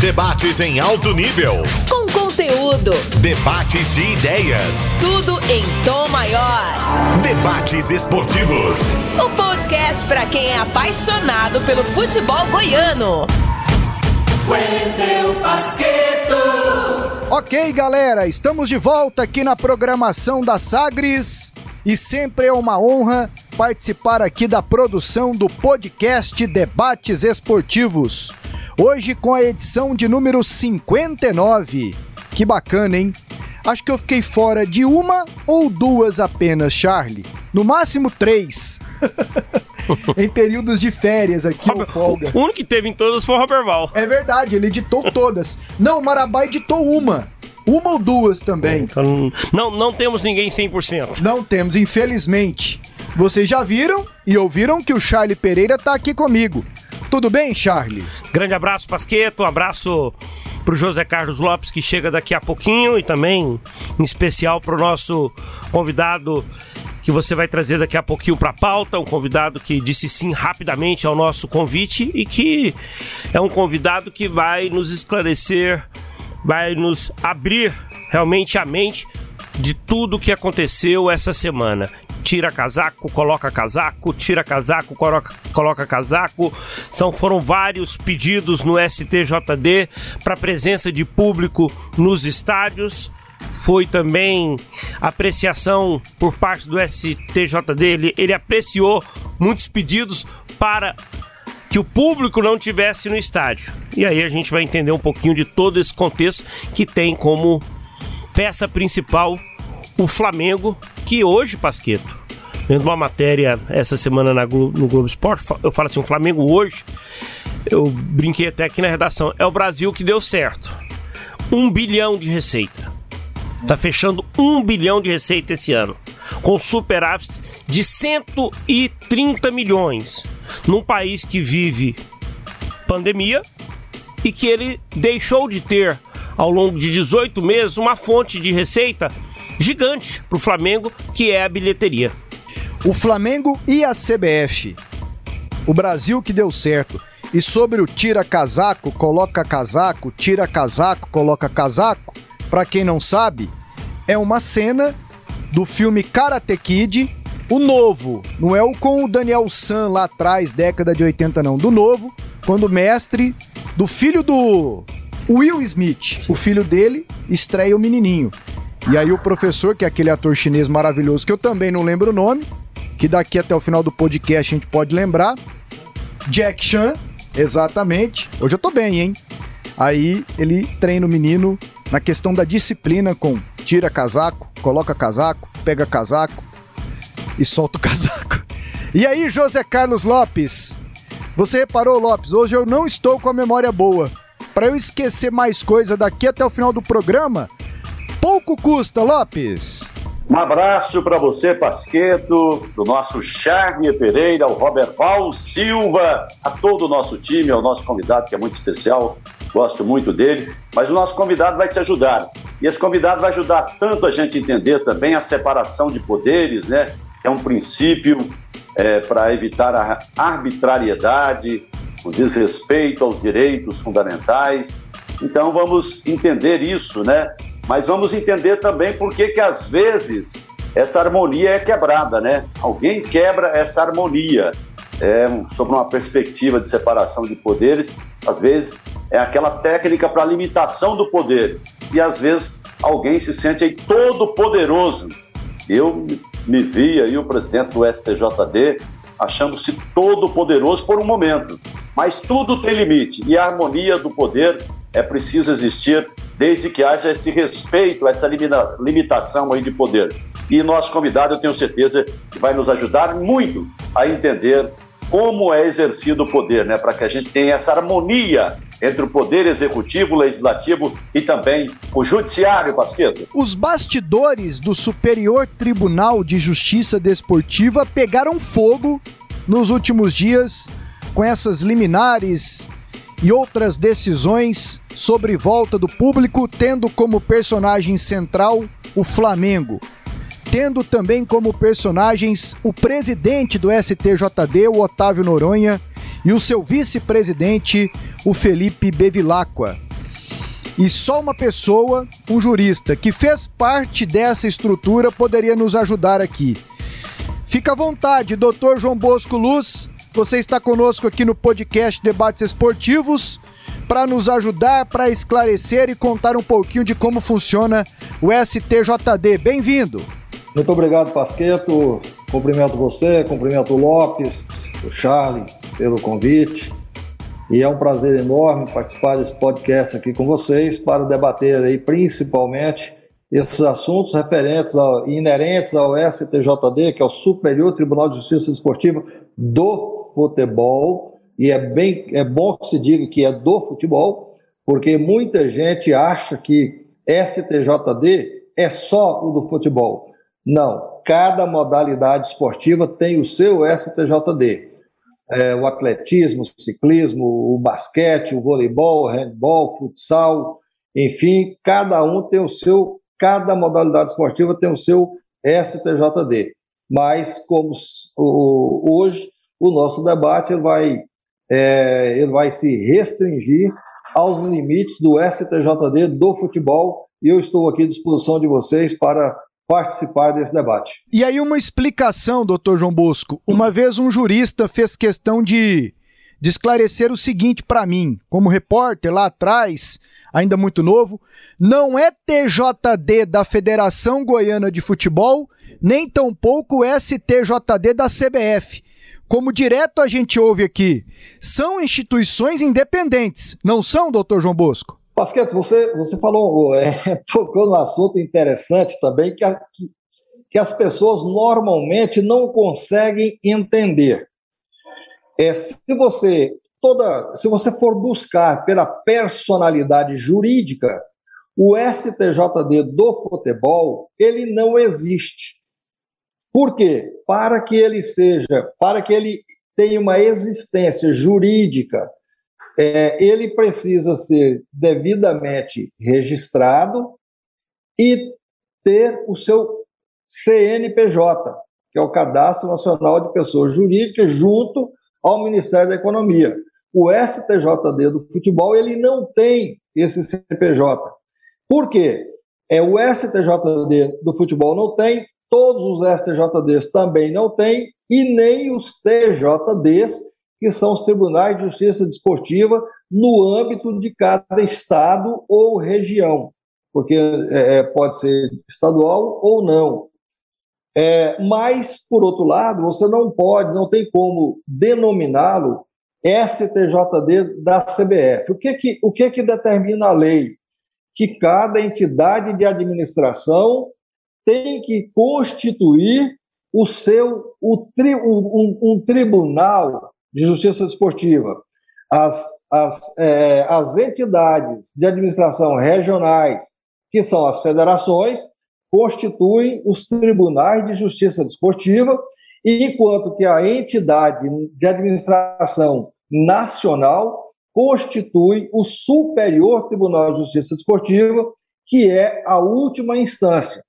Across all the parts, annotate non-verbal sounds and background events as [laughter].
Debates em alto nível. Com conteúdo. Debates de ideias. Tudo em tom maior. Debates esportivos. O podcast para quem é apaixonado pelo futebol goiano. Wendel Basqueto. Ok, galera, estamos de volta aqui na programação da Sagres e sempre é uma honra participar aqui da produção do podcast Debates Esportivos. Hoje com a edição de número 59. Que bacana, hein? Acho que eu fiquei fora de uma ou duas apenas, Charlie. No máximo três. [laughs] em períodos de férias aqui, ou folga. O único que teve em todas foi o Roberval. É verdade, ele editou todas. Não, o Marabá editou uma. Uma ou duas também. Então, não, não temos ninguém 100%. Não temos, infelizmente. Vocês já viram e ouviram que o Charlie Pereira tá aqui comigo. Tudo bem, Charlie? Grande abraço, Pasqueto. Um abraço pro José Carlos Lopes, que chega daqui a pouquinho, e também, em especial, pro nosso convidado que você vai trazer daqui a pouquinho para a pauta, um convidado que disse sim rapidamente ao nosso convite e que é um convidado que vai nos esclarecer, vai nos abrir realmente a mente de tudo que aconteceu essa semana tira casaco, coloca casaco, tira casaco, coloca, coloca casaco. São, foram vários pedidos no STJD para presença de público nos estádios. Foi também apreciação por parte do STJD, ele, ele apreciou muitos pedidos para que o público não tivesse no estádio. E aí a gente vai entender um pouquinho de todo esse contexto que tem como peça principal o Flamengo, que hoje, Pasqueto, Vendo uma matéria essa semana na Globo, no Globo Esporte, eu falo assim: o Flamengo hoje, eu brinquei até aqui na redação, é o Brasil que deu certo. Um bilhão de receita. Tá fechando um bilhão de receita esse ano. Com superávit de 130 milhões. Num país que vive pandemia e que ele deixou de ter, ao longo de 18 meses, uma fonte de receita gigante para o Flamengo, que é a bilheteria o Flamengo e a CBF. O Brasil que deu certo. E sobre o tira casaco, coloca casaco, tira casaco, coloca casaco, para quem não sabe, é uma cena do filme Karate Kid, o novo, não é o com o Daniel San lá atrás, década de 80 não, do novo, quando o mestre do filho do Will Smith, o filho dele, estreia o menininho. E aí o professor, que é aquele ator chinês maravilhoso que eu também não lembro o nome, que daqui até o final do podcast a gente pode lembrar. Jack Chan, exatamente. Hoje eu tô bem, hein? Aí ele treina o menino na questão da disciplina com tira casaco, coloca casaco, pega casaco e solta o [laughs] casaco. E aí, José Carlos Lopes? Você reparou, Lopes? Hoje eu não estou com a memória boa. Para eu esquecer mais coisa daqui até o final do programa, pouco custa, Lopes. Um abraço para você, Pasqueto, do nosso Charlie Pereira, o Robert Val Silva, a todo o nosso time, ao nosso convidado, que é muito especial, gosto muito dele. Mas o nosso convidado vai te ajudar. E esse convidado vai ajudar tanto a gente entender também a separação de poderes, né? É um princípio é, para evitar a arbitrariedade, o desrespeito aos direitos fundamentais. Então vamos entender isso, né? mas vamos entender também por que que às vezes essa harmonia é quebrada, né? Alguém quebra essa harmonia. É, sobre uma perspectiva de separação de poderes, às vezes é aquela técnica para limitação do poder. E às vezes alguém se sente aí todo poderoso. Eu me vi aí o presidente do STJD achando-se todo poderoso por um momento. Mas tudo tem limite e a harmonia do poder é preciso existir desde que haja esse respeito, essa limitação aí de poder. E nosso convidado, eu tenho certeza, que vai nos ajudar muito a entender como é exercido o poder, né? Para que a gente tenha essa harmonia entre o poder executivo, legislativo e também o judiciário, Pasqueto. Os bastidores do Superior Tribunal de Justiça Desportiva pegaram fogo nos últimos dias com essas liminares e outras decisões sobre volta do público, tendo como personagem central o Flamengo, tendo também como personagens o presidente do STJD, o Otávio Noronha, e o seu vice-presidente, o Felipe Bevilacqua. E só uma pessoa, um jurista, que fez parte dessa estrutura poderia nos ajudar aqui. Fica à vontade, doutor João Bosco Luz. Você está conosco aqui no podcast Debates Esportivos para nos ajudar, para esclarecer e contar um pouquinho de como funciona o STJD. Bem-vindo. Muito obrigado, Pasqueto. Cumprimento você, cumprimento o Lopes, o Charlie, pelo convite. E é um prazer enorme participar desse podcast aqui com vocês para debater aí principalmente esses assuntos referentes ao, inerentes ao STJD, que é o Superior Tribunal de Justiça Desportiva do Futebol, e é bem é bom que se diga que é do futebol, porque muita gente acha que STJD é só o do futebol. Não, cada modalidade esportiva tem o seu STJD é, o atletismo, o ciclismo, o basquete, o voleibol, o handball, o futsal, enfim, cada um tem o seu, cada modalidade esportiva tem o seu STJD. Mas como hoje o nosso debate ele vai, é, ele vai se restringir aos limites do STJD do futebol e eu estou aqui à disposição de vocês para participar desse debate. E aí uma explicação, doutor João Bosco. Uma vez um jurista fez questão de, de esclarecer o seguinte para mim, como repórter lá atrás, ainda muito novo, não é TJD da Federação Goiana de Futebol, nem tampouco STJD da CBF. Como direto a gente ouve aqui, são instituições independentes, não são, doutor João Bosco? Pasqueto, você, você falou, é, [laughs] tocou no assunto interessante também, que, a, que, as pessoas normalmente não conseguem entender. É, se você toda, se você for buscar pela personalidade jurídica, o STJD do futebol, ele não existe. Por quê? Para que ele seja, para que ele tenha uma existência jurídica é, ele precisa ser devidamente registrado e ter o seu CNPJ, que é o Cadastro Nacional de Pessoas Jurídicas, junto ao Ministério da Economia. O STJD do futebol ele não tem esse CNPJ. Por quê? É, o STJD do futebol não tem, todos os STJDs também não têm, e nem os TJDs que são os tribunais de justiça desportiva no âmbito de cada estado ou região, porque é, é, pode ser estadual ou não. É, mas, por outro lado, você não pode, não tem como denominá-lo STJD da CBF. O que que, o que que determina a lei? Que cada entidade de administração tem que constituir o seu o tri, um, um tribunal de justiça desportiva, as, as, é, as entidades de administração regionais, que são as federações, constituem os tribunais de justiça desportiva, enquanto que a entidade de administração nacional constitui o Superior Tribunal de Justiça Desportiva, que é a última instância.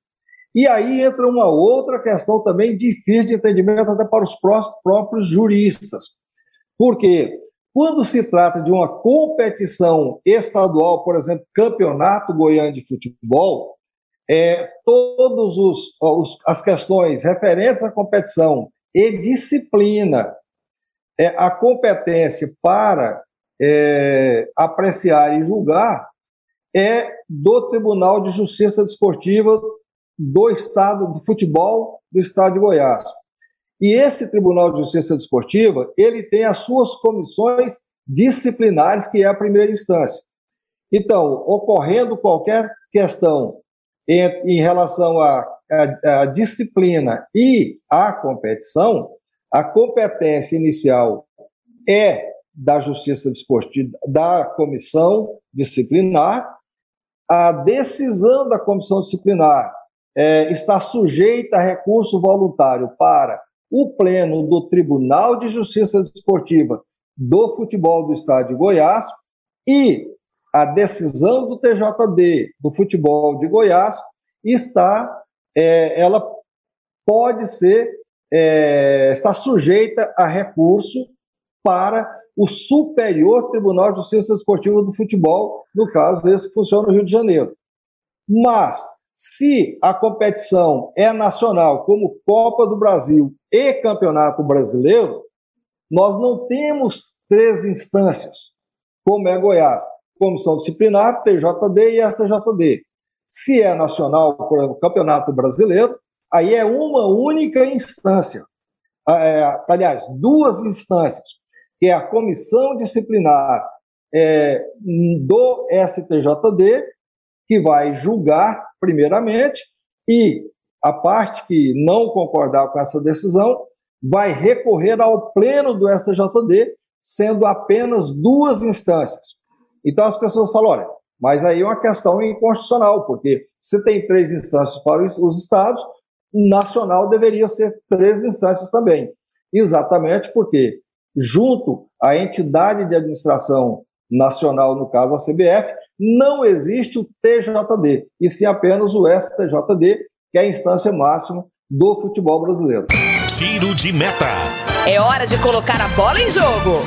E aí entra uma outra questão também difícil de entendimento até para os próprios juristas. Porque quando se trata de uma competição estadual, por exemplo, Campeonato Goiano de Futebol, é, todas as questões referentes à competição e disciplina, é, a competência para é, apreciar e julgar é do Tribunal de Justiça Desportiva do Estado do Futebol do Estado de Goiás. E esse Tribunal de Justiça Desportiva, ele tem as suas comissões disciplinares, que é a primeira instância. Então, ocorrendo qualquer questão em, em relação à, disciplina e à competição, a competência inicial é da Justiça Desportiva, da comissão disciplinar, a decisão da comissão disciplinar é, está sujeita a recurso voluntário para o Pleno do Tribunal de Justiça Desportiva do Futebol do Estado de Goiás e a decisão do TJD do Futebol de Goiás está, é, ela pode ser, é, está sujeita a recurso para o Superior Tribunal de Justiça Desportiva do Futebol, no caso esse que funciona no Rio de Janeiro. Mas, se a competição é nacional, como Copa do Brasil e Campeonato Brasileiro, nós não temos três instâncias, como é Goiás: Comissão Disciplinar, TJD e STJD. Se é nacional, por exemplo, Campeonato Brasileiro, aí é uma única instância. É, aliás, duas instâncias, que é a Comissão Disciplinar é, do STJD, que vai julgar primeiramente, e a parte que não concordar com essa decisão vai recorrer ao pleno do STJD, sendo apenas duas instâncias. Então as pessoas falam: olha, mas aí é uma questão inconstitucional, porque se tem três instâncias para os estados, nacional deveria ser três instâncias também. Exatamente porque, junto à entidade de administração nacional, no caso a CBF, não existe o TJD, e sim apenas o STJD, que é a instância máxima do futebol brasileiro. Tiro de meta. É hora de colocar a bola em jogo.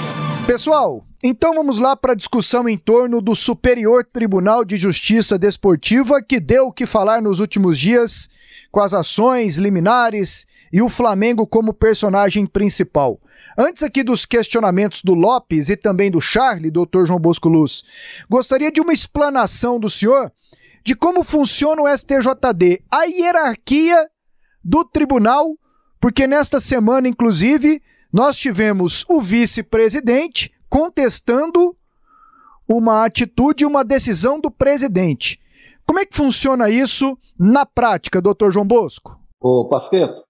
Pessoal, então vamos lá para a discussão em torno do Superior Tribunal de Justiça Desportiva, que deu o que falar nos últimos dias com as ações liminares e o Flamengo como personagem principal. Antes aqui dos questionamentos do Lopes e também do Charlie, doutor João Bosco Luz, gostaria de uma explanação do senhor de como funciona o STJD, a hierarquia do tribunal, porque nesta semana, inclusive, nós tivemos o vice-presidente contestando uma atitude, uma decisão do presidente. Como é que funciona isso na prática, doutor João Bosco? Ô, Pasqueto,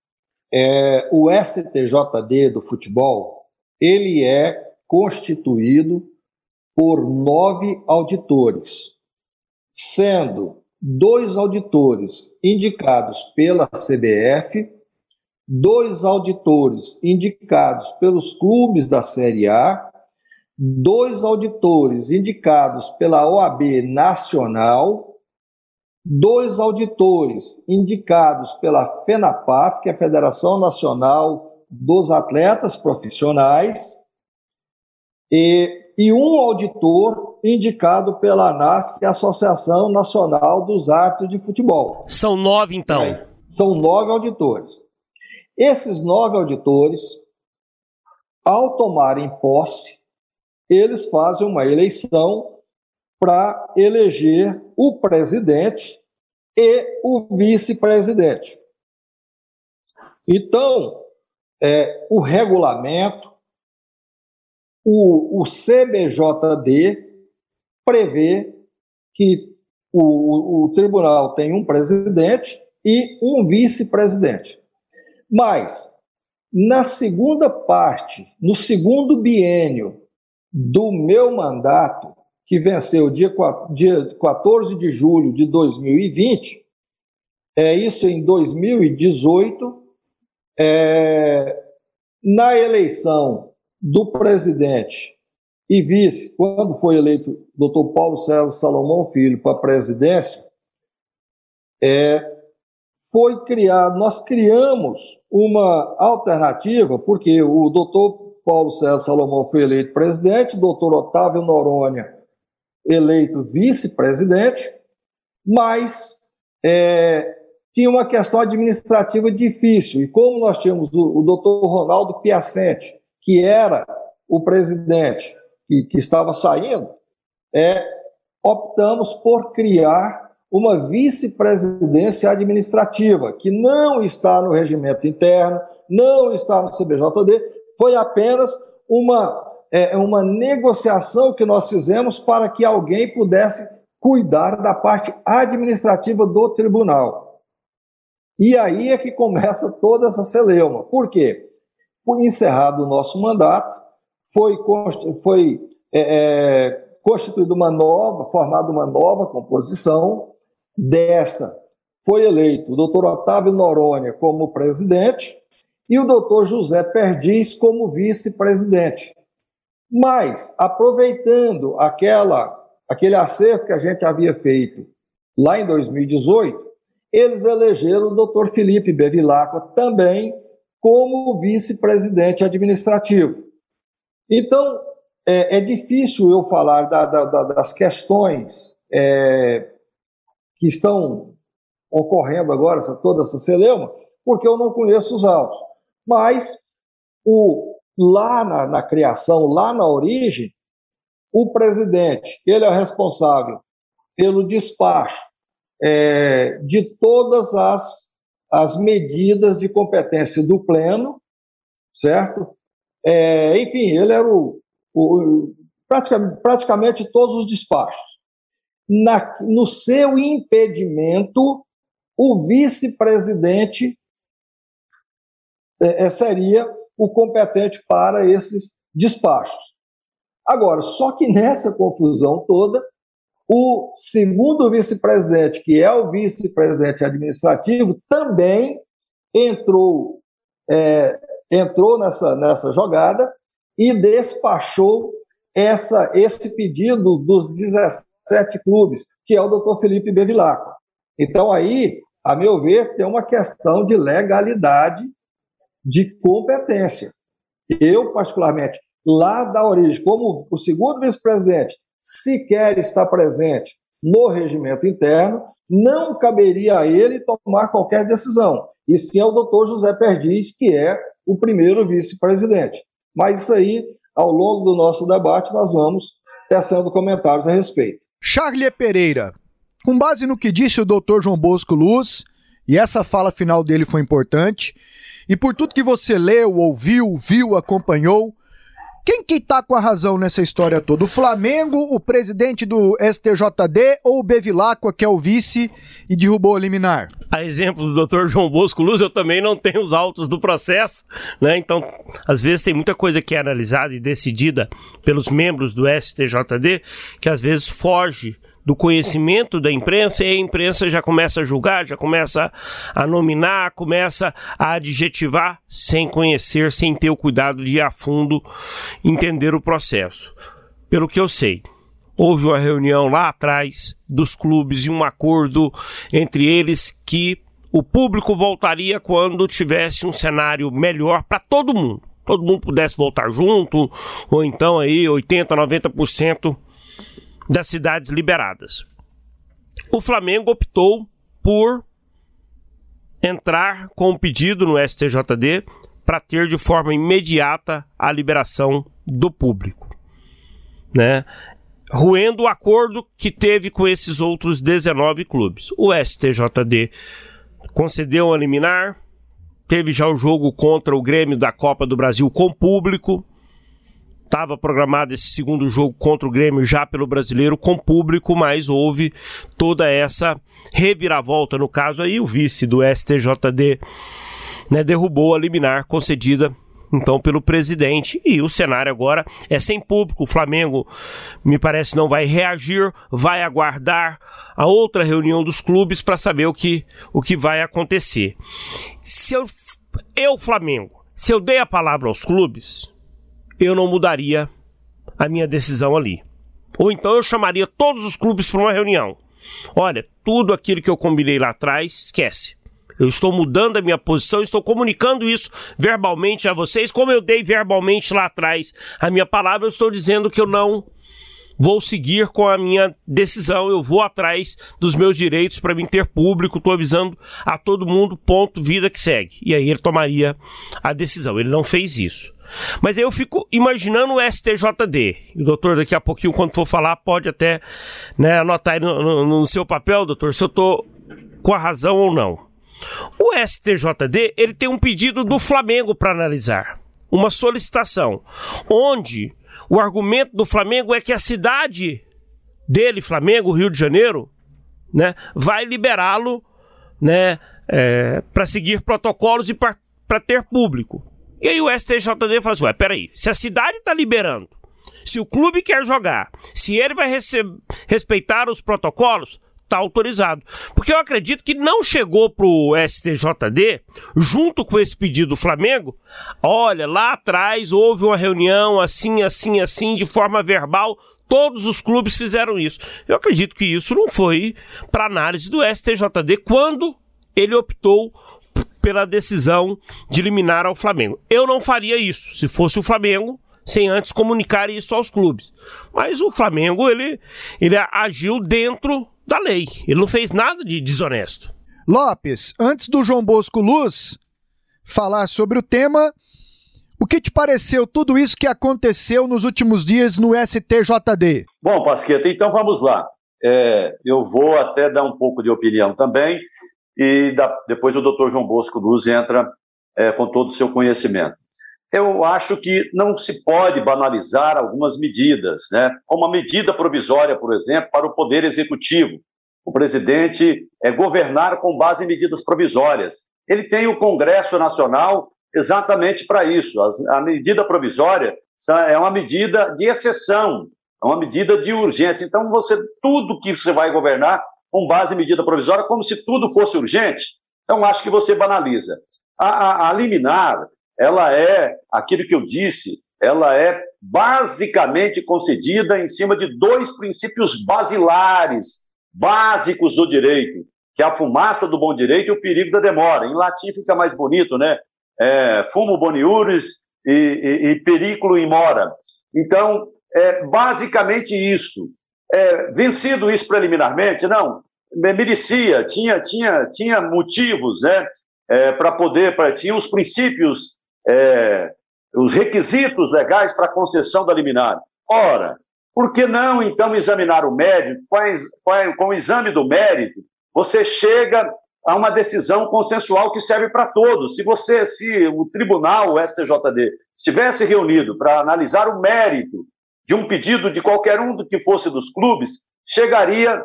é, o STJD do futebol, ele é constituído por nove auditores, sendo dois auditores indicados pela CBF dois auditores indicados pelos clubes da Série A, dois auditores indicados pela OAB Nacional, dois auditores indicados pela FENAPAF, que é a Federação Nacional dos Atletas Profissionais, e, e um auditor indicado pela ANAF, que é a Associação Nacional dos Árbitros de Futebol. São nove, então. É, são nove auditores. Esses nove auditores, ao tomarem posse, eles fazem uma eleição para eleger o presidente e o vice-presidente. Então, é, o regulamento, o, o CBJD prevê que o, o tribunal tem um presidente e um vice-presidente. Mas, na segunda parte, no segundo biênio do meu mandato, que venceu dia, dia 14 de julho de 2020, é isso em 2018, é, na eleição do presidente e vice, quando foi eleito doutor Paulo César Salomão Filho para a presidência, é, foi criado, nós criamos uma alternativa, porque o doutor Paulo César Salomão foi eleito presidente, o doutor Otávio Noronha eleito vice-presidente, mas é, tinha uma questão administrativa difícil, e como nós tínhamos o, o doutor Ronaldo Piacente, que era o presidente que, que estava saindo, é, optamos por criar uma vice-presidência administrativa, que não está no regimento interno, não está no CBJD, foi apenas uma, é, uma negociação que nós fizemos para que alguém pudesse cuidar da parte administrativa do tribunal. E aí é que começa toda essa celeuma. Por quê? Por encerrado o nosso mandato, foi, foi é, é, constituída uma nova, formada uma nova composição, Desta foi eleito o doutor Otávio Noronha como presidente e o doutor José Perdiz como vice-presidente. Mas, aproveitando aquela, aquele acerto que a gente havia feito lá em 2018, eles elegeram o doutor Felipe Bevilacqua também como vice-presidente administrativo. Então, é, é difícil eu falar da, da, da, das questões é, que estão ocorrendo agora, toda essa celeuma, porque eu não conheço os autos. Mas o, lá na, na criação, lá na origem, o presidente, ele é responsável pelo despacho é, de todas as, as medidas de competência do pleno, certo? É, enfim, ele era o, o praticamente, praticamente todos os despachos. Na, no seu impedimento, o vice-presidente é, é, seria o competente para esses despachos. Agora, só que nessa confusão toda, o segundo vice-presidente, que é o vice-presidente administrativo, também entrou, é, entrou nessa, nessa jogada e despachou essa, esse pedido dos 17 clubes, que é o doutor Felipe Bevilacqua. Então, aí, a meu ver, tem uma questão de legalidade, de competência. Eu, particularmente, lá da origem, como o segundo vice-presidente sequer está presente no regimento interno, não caberia a ele tomar qualquer decisão, e sim ao doutor José Perdiz, que é o primeiro vice-presidente. Mas isso aí, ao longo do nosso debate, nós vamos tecendo comentários a respeito. Charlie Pereira, com base no que disse o doutor João Bosco Luz, e essa fala final dele foi importante, e por tudo que você leu, ouviu, viu, acompanhou, quem que tá com a razão nessa história toda? O Flamengo, o presidente do STJD ou o Bevilacqua, que é o vice e derrubou o liminar? A exemplo do Dr. João Bosco Luz, eu também não tenho os autos do processo, né? Então, às vezes tem muita coisa que é analisada e decidida pelos membros do STJD que às vezes foge do conhecimento da imprensa e a imprensa já começa a julgar, já começa a nominar, começa a adjetivar sem conhecer, sem ter o cuidado de ir a fundo entender o processo. Pelo que eu sei, houve uma reunião lá atrás dos clubes e um acordo entre eles que o público voltaria quando tivesse um cenário melhor para todo mundo. Todo mundo pudesse voltar junto, ou então aí 80, 90% das cidades liberadas. O Flamengo optou por entrar com um pedido no STJD para ter de forma imediata a liberação do público, né? Ruendo o acordo que teve com esses outros 19 clubes. O STJD concedeu a liminar, teve já o jogo contra o Grêmio da Copa do Brasil com público, Estava programado esse segundo jogo contra o Grêmio já pelo brasileiro com público, mas houve toda essa reviravolta. No caso aí, o vice do STJD né, derrubou a liminar concedida então pelo presidente e o cenário agora é sem público. O Flamengo me parece não vai reagir, vai aguardar a outra reunião dos clubes para saber o que, o que vai acontecer. Se eu, eu Flamengo, se eu dei a palavra aos clubes, eu não mudaria a minha decisão ali. Ou então eu chamaria todos os clubes para uma reunião. Olha, tudo aquilo que eu combinei lá atrás, esquece. Eu estou mudando a minha posição, estou comunicando isso verbalmente a vocês, como eu dei verbalmente lá atrás a minha palavra, eu estou dizendo que eu não vou seguir com a minha decisão, eu vou atrás dos meus direitos para mim ter público, estou avisando a todo mundo, ponto, vida que segue. E aí ele tomaria a decisão. Ele não fez isso. Mas eu fico imaginando o STJD. o doutor, daqui a pouquinho, quando for falar, pode até né, anotar aí no, no, no seu papel, doutor, se eu estou com a razão ou não. O STJD ele tem um pedido do Flamengo para analisar, uma solicitação, onde o argumento do Flamengo é que a cidade dele, Flamengo, Rio de Janeiro, né, vai liberá-lo, né, é, para seguir protocolos e para ter público. E aí o STJD fala assim: ué, peraí, se a cidade está liberando, se o clube quer jogar, se ele vai respeitar os protocolos, tá autorizado. Porque eu acredito que não chegou pro STJD, junto com esse pedido do Flamengo, olha, lá atrás houve uma reunião assim, assim, assim, de forma verbal, todos os clubes fizeram isso. Eu acredito que isso não foi para análise do STJD quando ele optou pela decisão de eliminar ao Flamengo. Eu não faria isso. Se fosse o Flamengo, sem antes comunicar isso aos clubes. Mas o Flamengo, ele, ele agiu dentro da lei. Ele não fez nada de desonesto. Lopes, antes do João Bosco Luz falar sobre o tema, o que te pareceu tudo isso que aconteceu nos últimos dias no STJD? Bom, Pasqueta, então vamos lá. É, eu vou até dar um pouco de opinião também, e da, depois o doutor João Bosco Luz entra é, com todo o seu conhecimento. Eu acho que não se pode banalizar algumas medidas, né? como a medida provisória, por exemplo, para o Poder Executivo. O presidente é governar com base em medidas provisórias. Ele tem o Congresso Nacional exatamente para isso. A medida provisória é uma medida de exceção, é uma medida de urgência. Então, você tudo que você vai governar com base em medida provisória, como se tudo fosse urgente. Então, acho que você banaliza. A, a, a liminar, ela é aquilo que eu disse, ela é basicamente concedida em cima de dois princípios basilares, básicos do direito, que é a fumaça do bom direito e o perigo da demora. Em latim fica mais bonito, né? É, fumo boniuris e, e, e periculo in. Então, é basicamente isso. É, vencido isso preliminarmente, não, merecia, tinha, tinha, tinha motivos, né? É, para poder, pra, tinha os princípios, é, os requisitos legais para a concessão da liminar. Ora, por que não então examinar o mérito? Com, o exame do mérito, você chega a uma decisão consensual que serve para todos. Se você, se o tribunal, o STJD, estivesse reunido para analisar o mérito de um pedido de qualquer um do que fosse dos clubes, chegaria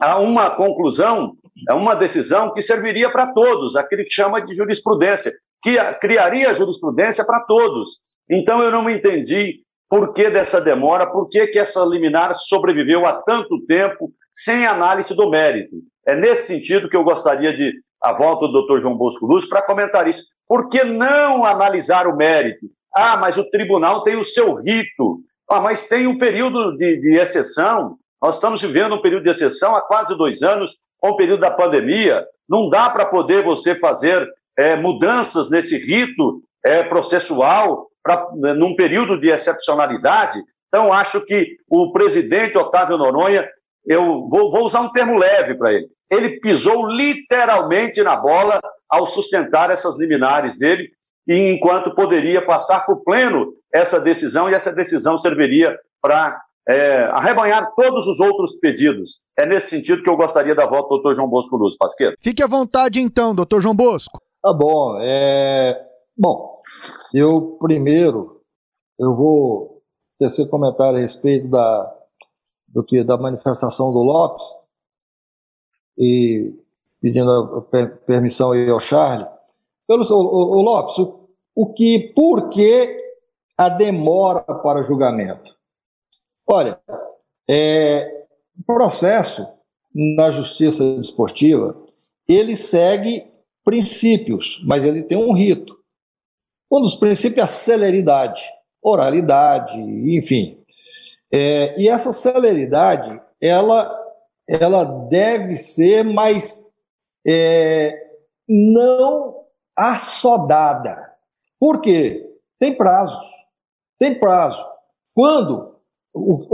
a uma conclusão, a uma decisão que serviria para todos, aquele que chama de jurisprudência, que criaria jurisprudência para todos. Então eu não entendi por que dessa demora, por que, que essa liminar sobreviveu há tanto tempo sem análise do mérito. É nesse sentido que eu gostaria de a volta do Dr. João Bosco Luz para comentar isso. Por que não analisar o mérito? Ah, mas o tribunal tem o seu rito. Ah, mas tem um período de, de exceção. Nós estamos vivendo um período de exceção há quase dois anos, com o período da pandemia. Não dá para poder você fazer é, mudanças nesse rito é, processual pra, num período de excepcionalidade. Então, acho que o presidente Otávio Noronha, eu vou, vou usar um termo leve para ele, ele pisou literalmente na bola ao sustentar essas liminares dele, e enquanto poderia passar por pleno essa decisão, e essa decisão serviria para é, arrebanhar todos os outros pedidos. É nesse sentido que eu gostaria da volta do doutor João Bosco Luz Pasqueiro. Fique à vontade então, doutor João Bosco. Tá bom. É... Bom, eu primeiro eu vou tecer comentário a respeito da, do que, da manifestação do Lopes e pedindo per, permissão aí ao Charlie. Pelo, o, o, o Lopes, o, o que, por que a demora para julgamento? Olha, é, o processo na justiça desportiva, ele segue princípios, mas ele tem um rito. Um dos princípios é a celeridade, oralidade, enfim. É, e essa celeridade, ela, ela deve ser mais é, não assodada. Por quê? Tem prazos. Tem prazo. Quando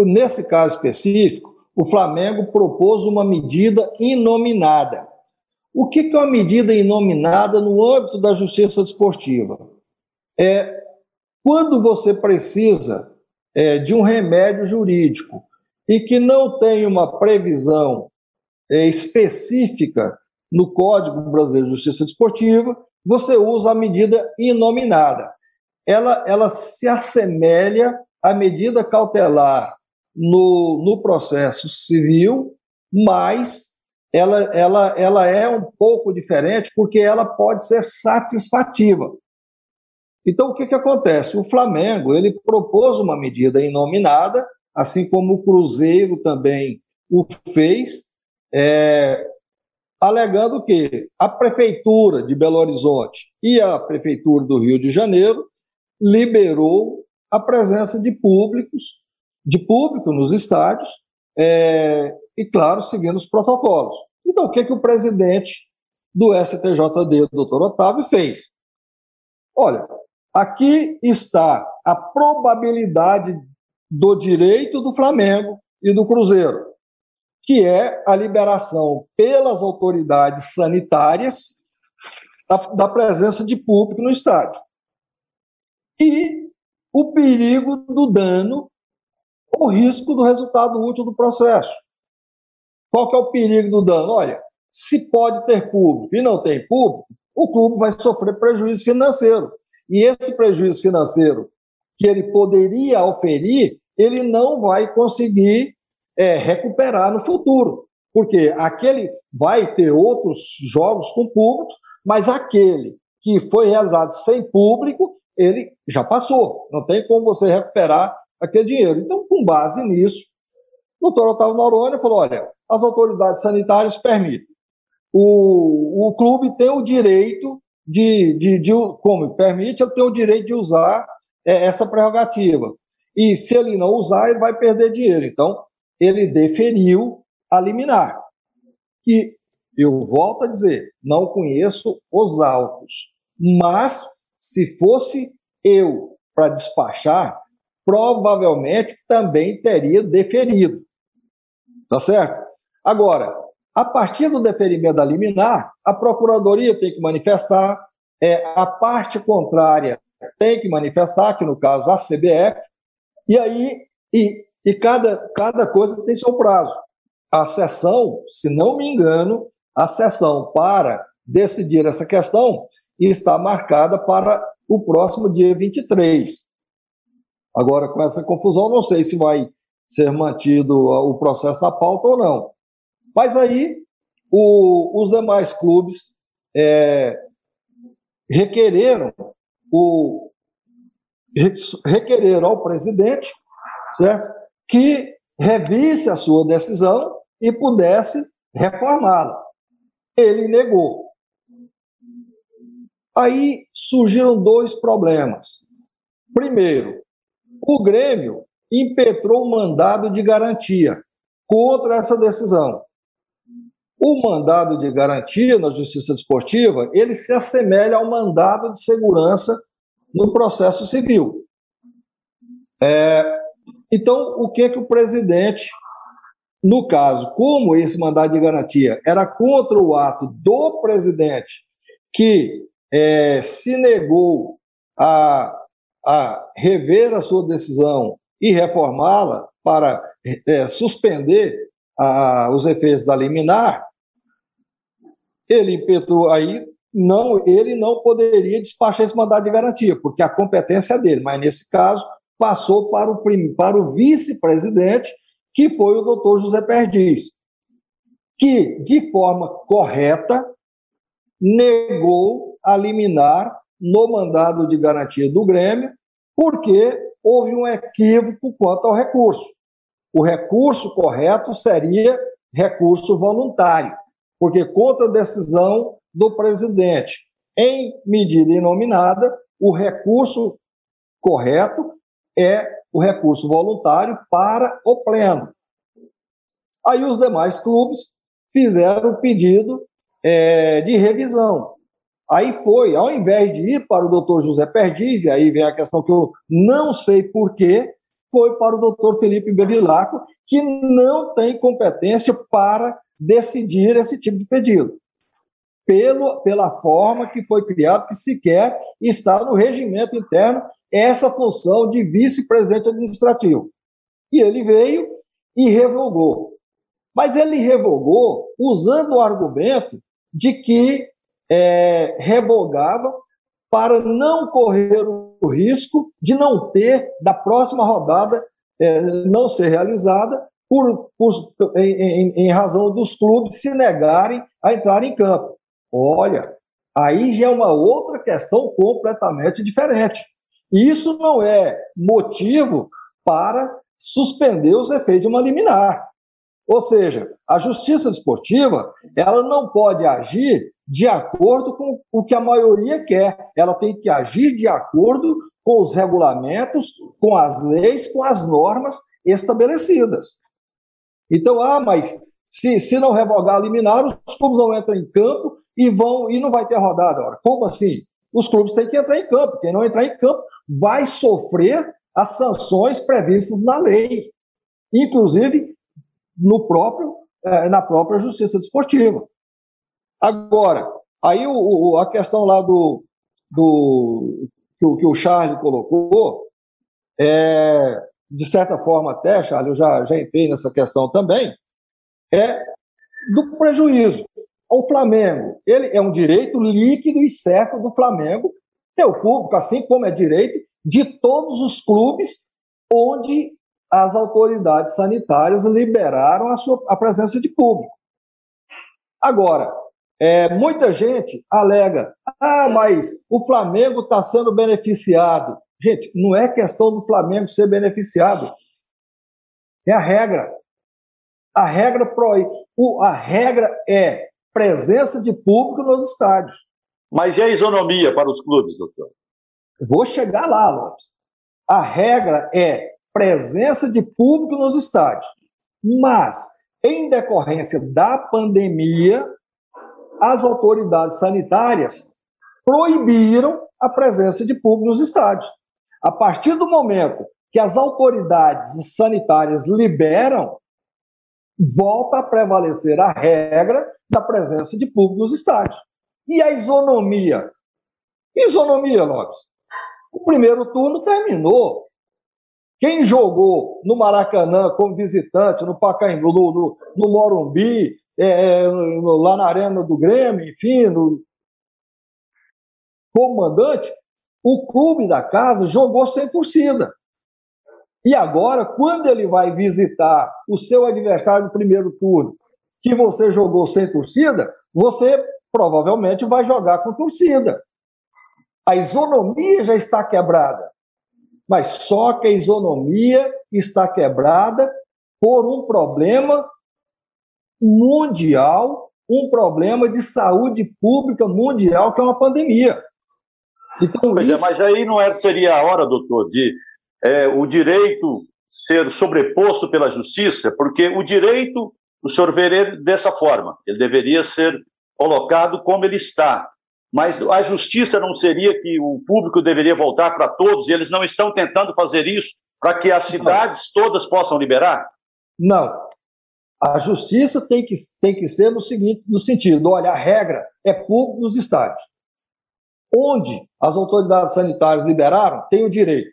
nesse caso específico, o Flamengo propôs uma medida inominada. O que é uma medida inominada no âmbito da justiça desportiva? É quando você precisa é, de um remédio jurídico e que não tem uma previsão é, específica no Código Brasileiro de Justiça Desportiva, você usa a medida inominada. Ela, ela se assemelha a medida cautelar no, no processo civil, mas ela, ela, ela é um pouco diferente porque ela pode ser satisfativa. Então, o que, que acontece? O Flamengo ele propôs uma medida inominada, assim como o Cruzeiro também o fez, é, alegando que a Prefeitura de Belo Horizonte e a Prefeitura do Rio de Janeiro liberou a presença de públicos, de público nos estádios, é, e, claro, seguindo os protocolos. Então, o que, que o presidente do STJD, doutor Otávio, fez? Olha, aqui está a probabilidade do direito do Flamengo e do Cruzeiro, que é a liberação pelas autoridades sanitárias da, da presença de público no estádio. E o perigo do dano ou risco do resultado útil do processo. Qual que é o perigo do dano? Olha, se pode ter público e não tem público, o clube vai sofrer prejuízo financeiro. E esse prejuízo financeiro que ele poderia oferir, ele não vai conseguir é, recuperar no futuro. Porque aquele vai ter outros jogos com público, mas aquele que foi realizado sem público, ele já passou. Não tem como você recuperar aquele dinheiro. Então, com base nisso, o doutor Otávio Noronha falou: olha, as autoridades sanitárias permitem. O, o clube tem o direito de, de, de como permite, ele tem o direito de usar é, essa prerrogativa. E se ele não usar, ele vai perder dinheiro. Então, ele deferiu a liminar. E eu volto a dizer, não conheço os autos, mas se fosse eu para despachar, provavelmente também teria deferido. Tá certo? Agora, a partir do deferimento da liminar, a procuradoria tem que manifestar, é, a parte contrária tem que manifestar, que no caso a CBF, e aí e, e cada, cada coisa tem seu prazo. A sessão, se não me engano, a sessão para decidir essa questão está marcada para o próximo dia 23. Agora, com essa confusão, não sei se vai ser mantido o processo da pauta ou não. Mas aí, o, os demais clubes é, requereram, o, requereram ao presidente certo? Que revisse a sua decisão e pudesse reformá-la. Ele negou. Aí surgiram dois problemas. Primeiro, o Grêmio impetrou um mandado de garantia contra essa decisão. O mandado de garantia na Justiça Desportiva, ele se assemelha ao mandado de segurança no processo civil. É, então, o que que o presidente, no caso, como esse mandado de garantia era contra o ato do presidente que é, se negou a a rever a sua decisão e reformá-la para é, suspender a, os efeitos da liminar, ele impetrou aí não ele não poderia despachar esse mandado de garantia, porque a competência é dele, mas nesse caso passou para o, para o vice-presidente, que foi o doutor José Perdiz, que, de forma correta, negou a liminar no mandado de garantia do Grêmio, porque houve um equívoco quanto ao recurso. O recurso correto seria recurso voluntário, porque contra a decisão do presidente em medida inominada, o recurso correto é o recurso voluntário para o pleno. Aí os demais clubes fizeram o pedido é, de revisão. Aí foi, ao invés de ir para o doutor José Perdiz, e aí vem a questão que eu não sei porquê, foi para o doutor Felipe Bevilacqua, que não tem competência para decidir esse tipo de pedido. Pelo, pela forma que foi criado, que sequer está no regimento interno essa função de vice-presidente administrativo. E ele veio e revogou. Mas ele revogou usando o argumento de que é, revogava para não correr o risco de não ter, da próxima rodada, é, não ser realizada por, por em, em, em, razão dos clubes se negarem a entrar em campo. Olha, aí já é uma outra questão completamente diferente. Isso não é motivo para suspender os efeitos de uma liminar. Ou seja, a justiça desportiva ela não pode agir de acordo com o que a maioria quer. Ela tem que agir de acordo com os regulamentos, com as leis, com as normas estabelecidas. Então, ah, mas se, se não revogar a liminar, os clubes não entram em campo e vão e não vai ter rodada. Ora, como assim? Os clubes têm que entrar em campo. Quem não entrar em campo vai sofrer as sanções previstas na lei, inclusive no próprio, eh, na própria justiça desportiva. Agora, aí o, a questão lá do, do que, o, que o Charles colocou, é, de certa forma até, Charles, eu já, já entrei nessa questão também, é do prejuízo. O Flamengo, ele é um direito líquido e certo do Flamengo ter o público, assim como é direito de todos os clubes onde as autoridades sanitárias liberaram a, sua, a presença de público. Agora, é, muita gente alega, ah, mas o Flamengo está sendo beneficiado. Gente, não é questão do Flamengo ser beneficiado. É a regra. A regra proíbe. A regra é presença de público nos estádios. Mas e a isonomia para os clubes, doutor? Vou chegar lá, Lopes. A regra é presença de público nos estádios. Mas, em decorrência da pandemia, as autoridades sanitárias proibiram a presença de público nos estádios. A partir do momento que as autoridades sanitárias liberam, volta a prevalecer a regra da presença de público nos estádios. E a isonomia? Isonomia, Lopes. O primeiro turno terminou. Quem jogou no Maracanã como visitante, no Pacaembu, no, no, no Morumbi, é, é lá na Arena do Grêmio, enfim, no comandante, o clube da casa jogou sem torcida. E agora, quando ele vai visitar o seu adversário no primeiro turno, que você jogou sem torcida, você provavelmente vai jogar com torcida. A isonomia já está quebrada. Mas só que a isonomia está quebrada por um problema mundial, um problema de saúde pública mundial, que é uma pandemia. Então, pois é, isso... é, mas aí não é, seria a hora, doutor, de é, o direito ser sobreposto pela justiça, porque o direito, o senhor vê dessa forma, ele deveria ser colocado como ele está. Mas a justiça não seria que o público deveria voltar para todos, e eles não estão tentando fazer isso para que as cidades todas possam liberar? Não. A justiça tem que, tem que ser no seguinte, no sentido, olha, a regra é público nos estádios. Onde as autoridades sanitárias liberaram, tem o direito.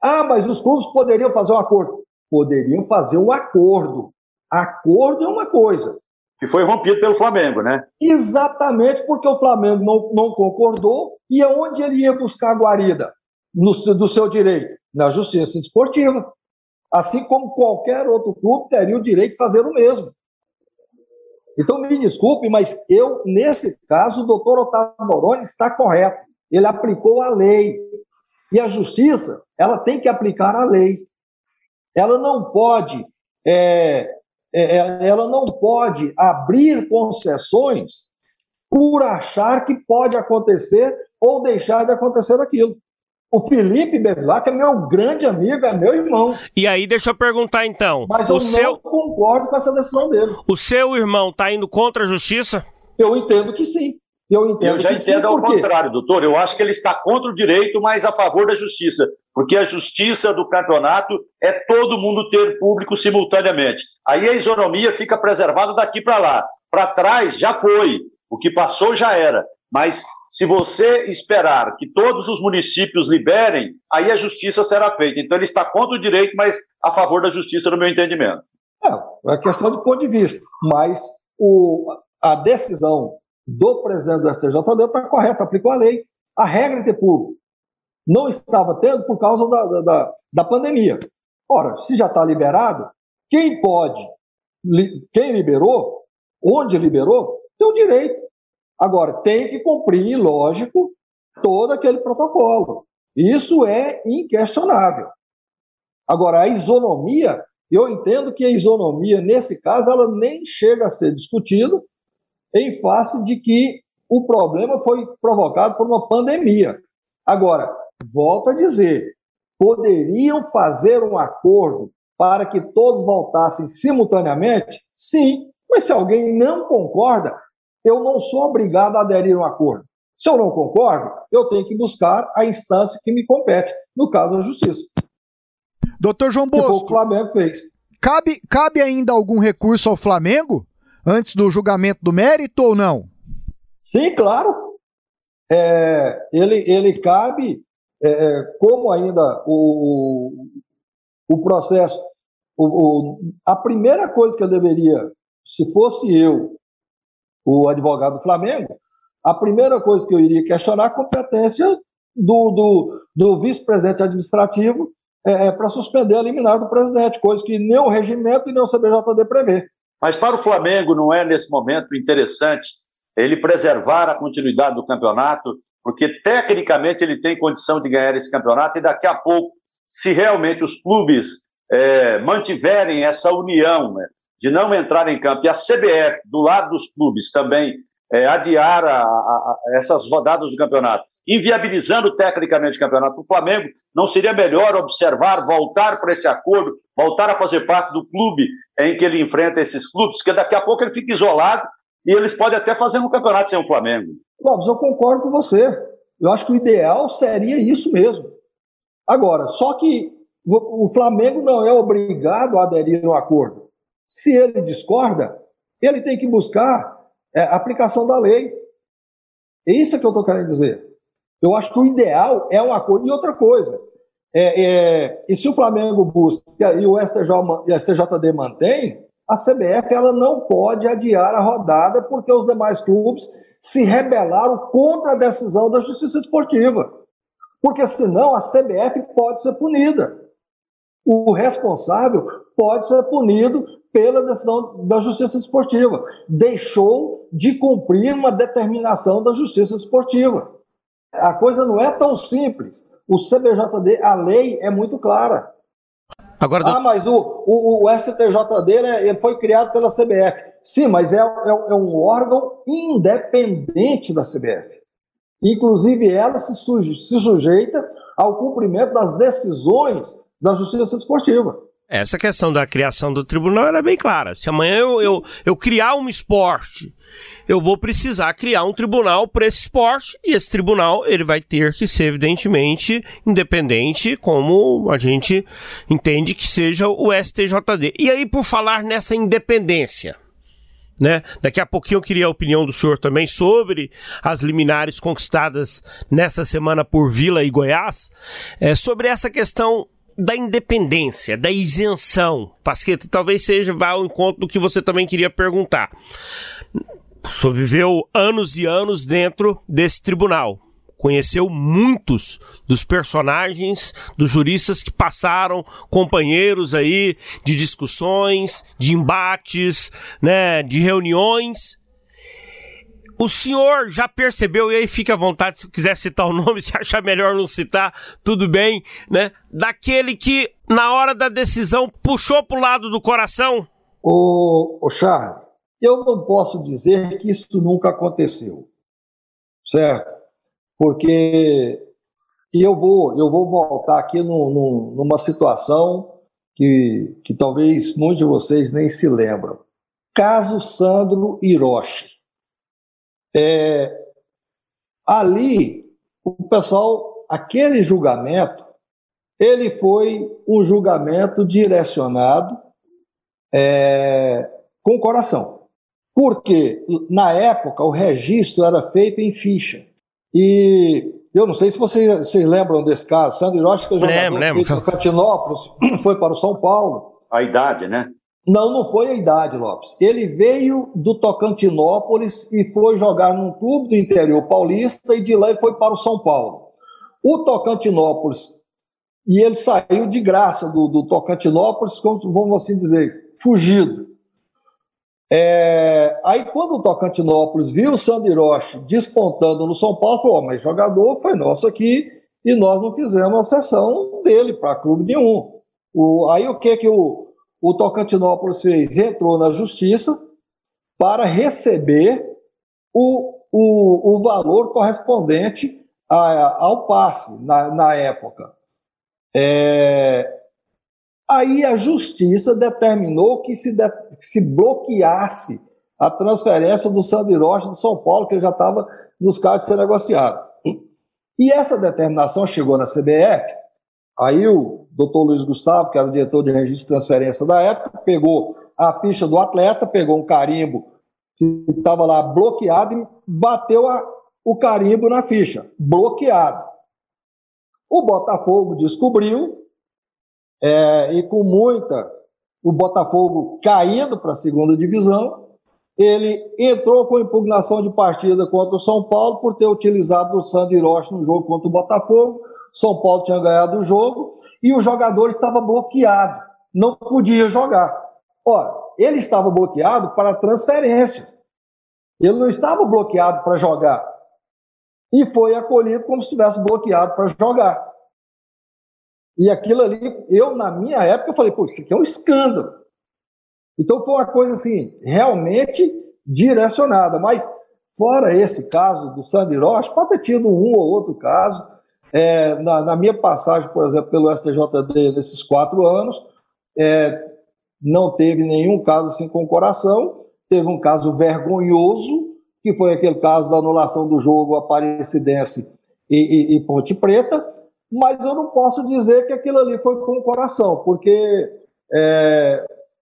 Ah, mas os clubes poderiam fazer um acordo. Poderiam fazer um acordo. Acordo é uma coisa. Que foi rompido pelo Flamengo, né? Exatamente porque o Flamengo não, não concordou e aonde ele ia buscar a guarida? No, do seu direito? Na justiça desportiva assim como qualquer outro clube teria o direito de fazer o mesmo. Então, me desculpe, mas eu, nesse caso, o doutor Otávio Moroni está correto. Ele aplicou a lei. E a justiça, ela tem que aplicar a lei. Ela não pode, é, é, é ela não pode abrir concessões por achar que pode acontecer ou deixar de acontecer aquilo. O Felipe Bevilacqua é meu grande amigo, é meu irmão. E aí, deixa eu perguntar então. Mas eu seu... não concordo com essa decisão dele. O seu irmão está indo contra a justiça? Eu entendo que sim. Eu, entendo eu já entendo ao contrário, doutor. Eu acho que ele está contra o direito, mas a favor da justiça. Porque a justiça do campeonato é todo mundo ter público simultaneamente. Aí a isonomia fica preservada daqui para lá. Para trás já foi. O que passou já era. Mas se você esperar que todos os municípios liberem, aí a justiça será feita. Então ele está contra o direito, mas a favor da justiça, no meu entendimento. É, é questão de ponto de vista. Mas o, a decisão do presidente do STJD está correta, aplicou a lei. A regra de público não estava tendo por causa da, da, da pandemia. Ora, se já está liberado, quem pode, quem liberou, onde liberou, tem o direito. Agora, tem que cumprir, lógico, todo aquele protocolo. Isso é inquestionável. Agora, a isonomia, eu entendo que a isonomia, nesse caso, ela nem chega a ser discutida em face de que o problema foi provocado por uma pandemia. Agora, volto a dizer, poderiam fazer um acordo para que todos voltassem simultaneamente? Sim, mas se alguém não concorda, eu não sou obrigado a aderir a um acordo. Se eu não concordo, eu tenho que buscar a instância que me compete, no caso, a justiça. Doutor João Que foi o que o Bosco, Flamengo fez. cabe, cabe ainda algum recurso ao Flamengo antes do julgamento do mérito ou não? Sim, claro. É, ele, ele cabe, é, é, como ainda o, o processo, o, o- a primeira coisa que eu deveria, se fosse eu, o advogado do Flamengo, a primeira coisa que eu iria questionar é a competência do, do, do vice-presidente administrativo é, para suspender a liminar do presidente, coisa que nem o regimento e nem o CBJD prevê. Mas para o Flamengo não é, nesse momento, interessante ele preservar a continuidade do campeonato, porque tecnicamente ele tem condição de ganhar esse campeonato e daqui a pouco, se realmente os clubes eh, mantiverem essa união né, de não entrar em campo e a CBF, do lado dos clubes, também eh, adiar a- a- a- essas rodadas do campeonato, inviabilizando tecnicamente o campeonato do Flamengo, não seria melhor observar, voltar para esse acordo, voltar a fazer parte do clube em que ele enfrenta esses clubes, porque daqui a pouco ele fica isolado e eles podem até fazer um campeonato sem o Flamengo. Lopes, eu concordo com você. Eu acho que o ideal seria isso mesmo. Agora, só que o Flamengo não é obrigado a aderir ao acordo. Se ele discorda, ele tem que buscar é, aplicação da lei. É isso que eu estou querendo dizer. Eu acho que o ideal é um acordo. E outra coisa, é, é, e se o Flamengo busca e o STJ, STJD mantém, a CBF ela não pode adiar a rodada porque os demais clubes se rebelaram contra a decisão da Justiça Esportiva. Porque senão a CBF pode ser punida. O responsável pode ser punido pela decisão da Justiça Esportiva. Deixou de cumprir uma determinação da Justiça Esportiva. A coisa não é tão simples. O CBJD, a lei é muito clara. Agora, Ah, mas o, o, o STJD né, ele foi criado pela CBF. Sim, mas é, é, é um órgão independente da CBF. Inclusive, ela se, suje- se sujeita ao cumprimento das decisões da Justiça Esportiva. Essa questão da criação do tribunal era bem clara. Se amanhã eu, eu, eu criar um esporte, eu vou precisar criar um tribunal para esse esporte e esse tribunal ele vai ter que ser evidentemente independente, como a gente entende que seja o STJD. E aí por falar nessa independência, né? Daqui a pouquinho eu queria a opinião do senhor também sobre as liminares conquistadas nesta semana por Vila e Goiás, é, sobre essa questão da independência, da isenção. Pasqueta, talvez seja vá ao encontro do que você também queria perguntar. O senhor viveu anos e anos dentro desse tribunal. Conheceu muitos dos personagens, dos juristas que passaram, companheiros aí de discussões, de embates, né, de reuniões. O senhor já percebeu, e aí fica à vontade se quiser citar o [laughs] nome, se achar melhor não citar, tudo bem, né? Daquele que, na hora da decisão, puxou pro lado do coração? Ô, ô Charles, eu não posso dizer que isso nunca aconteceu, certo? Porque eu vou, eu vou voltar aqui num- num- numa situação que, que talvez muitos de vocês nem se lembram. Caso Sandro Hiroshi. É, ali, o pessoal, aquele julgamento, ele foi um julgamento direcionado é, com o coração. Porque, na época, o registro era feito em ficha. E eu não sei se vocês, vocês lembram desse caso. Sandro Hiroshi, que é jogador Lembro, lembro. do Cantinópolis, [clears throat] foi para o São Paulo. A idade, né? Não, não foi a idade, Lopes. Ele veio do Tocantinópolis e foi jogar num clube do interior paulista e de lá ele foi para o São Paulo. O Tocantinópolis, e ele saiu de graça do, do Tocantinópolis, como vamos assim dizer, fugido. É, aí quando o Tocantinópolis viu o Sandro Hiroshi despontando no São Paulo, falou, "Ó, mas jogador foi nosso aqui e nós não fizemos a sessão dele para clube nenhum. O, aí o que que o, o Tocantinópolis fez? Entrou na justiça para receber o, o, o valor correspondente a- ao passe na, na época. É, aí a justiça determinou que se, de- que se bloqueasse a transferência do Sandro Hiroshi do São Paulo, que já estava nos casos de ser negociado. E essa determinação chegou na CBF, aí o doutor Luiz Gustavo, que era o diretor de registro de transferência da época, pegou a ficha do atleta, pegou um carimbo que estava lá bloqueado e bateu a, o carimbo na ficha, bloqueado. O Botafogo descobriu, é, e com muita. O Botafogo caindo para a segunda divisão, ele entrou com impugnação de partida contra o São Paulo por ter utilizado o Sandy Hiroshi no jogo contra o Botafogo. São Paulo tinha ganhado o jogo e o jogador estava bloqueado, não podia jogar. Ora, ele estava bloqueado para transferência. Ele não estava bloqueado para jogar. E foi acolhido como se estivesse bloqueado para jogar. E aquilo ali, eu, na minha época, falei, pô, isso aqui é um escândalo. Então foi uma coisa assim, realmente direcionada. Mas, fora esse caso do Sandy Rocha, pode ter tido um ou outro caso. É, na, na, minha passagem, por exemplo, pelo STJD nesses quatro anos, é, não teve nenhum caso assim com coração. Teve um caso vergonhoso, que foi aquele caso da anulação do jogo Aparecidense e, e, e Ponte Preta, mas eu não posso dizer que aquilo ali foi com o coração, porque é,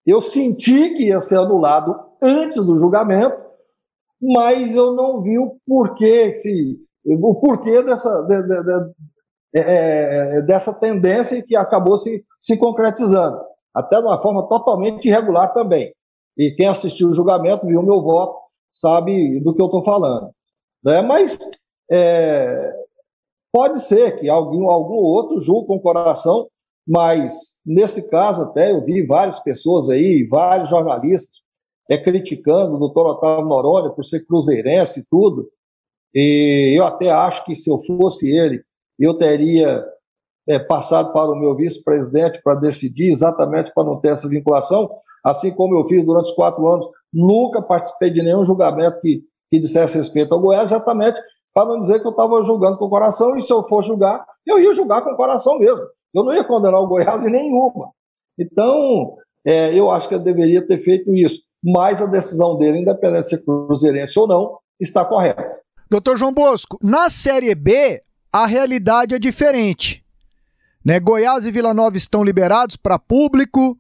eu senti que ia ser anulado antes do julgamento, mas eu não vi o porquê, se, o porquê dessa, de, de, de, é, é, dessa tendência que acabou se, se concretizando, até de uma forma totalmente irregular também. E quem assistiu o julgamento, viu o meu voto, sabe do que eu estou falando. Né? Mas é, pode ser que algum, algum outro julgue com o coração mas, nesse caso, até eu vi várias pessoas aí, vários jornalistas, é, criticando o doutor Otávio Noronha por ser cruzeirense e tudo. E eu até acho que se eu fosse ele, eu teria é, passado para o meu vice-presidente para decidir exatamente para não ter essa vinculação, assim como eu fiz durante os quatro anos. Nunca participei de nenhum julgamento que, que dissesse respeito ao Goiás, exatamente para não dizer que eu estava julgando com o coração, e se eu for julgar, eu ia julgar com o coração mesmo. Eu não ia condenar o Goiás em nenhuma. Então, é, eu acho que ele deveria ter feito isso. Mas a decisão dele, independente de ser cruzeirense ou não, está correta. Doutor João Bosco, na Série B, a realidade é diferente. Né? Goiás e Vila Nova estão liberados para público,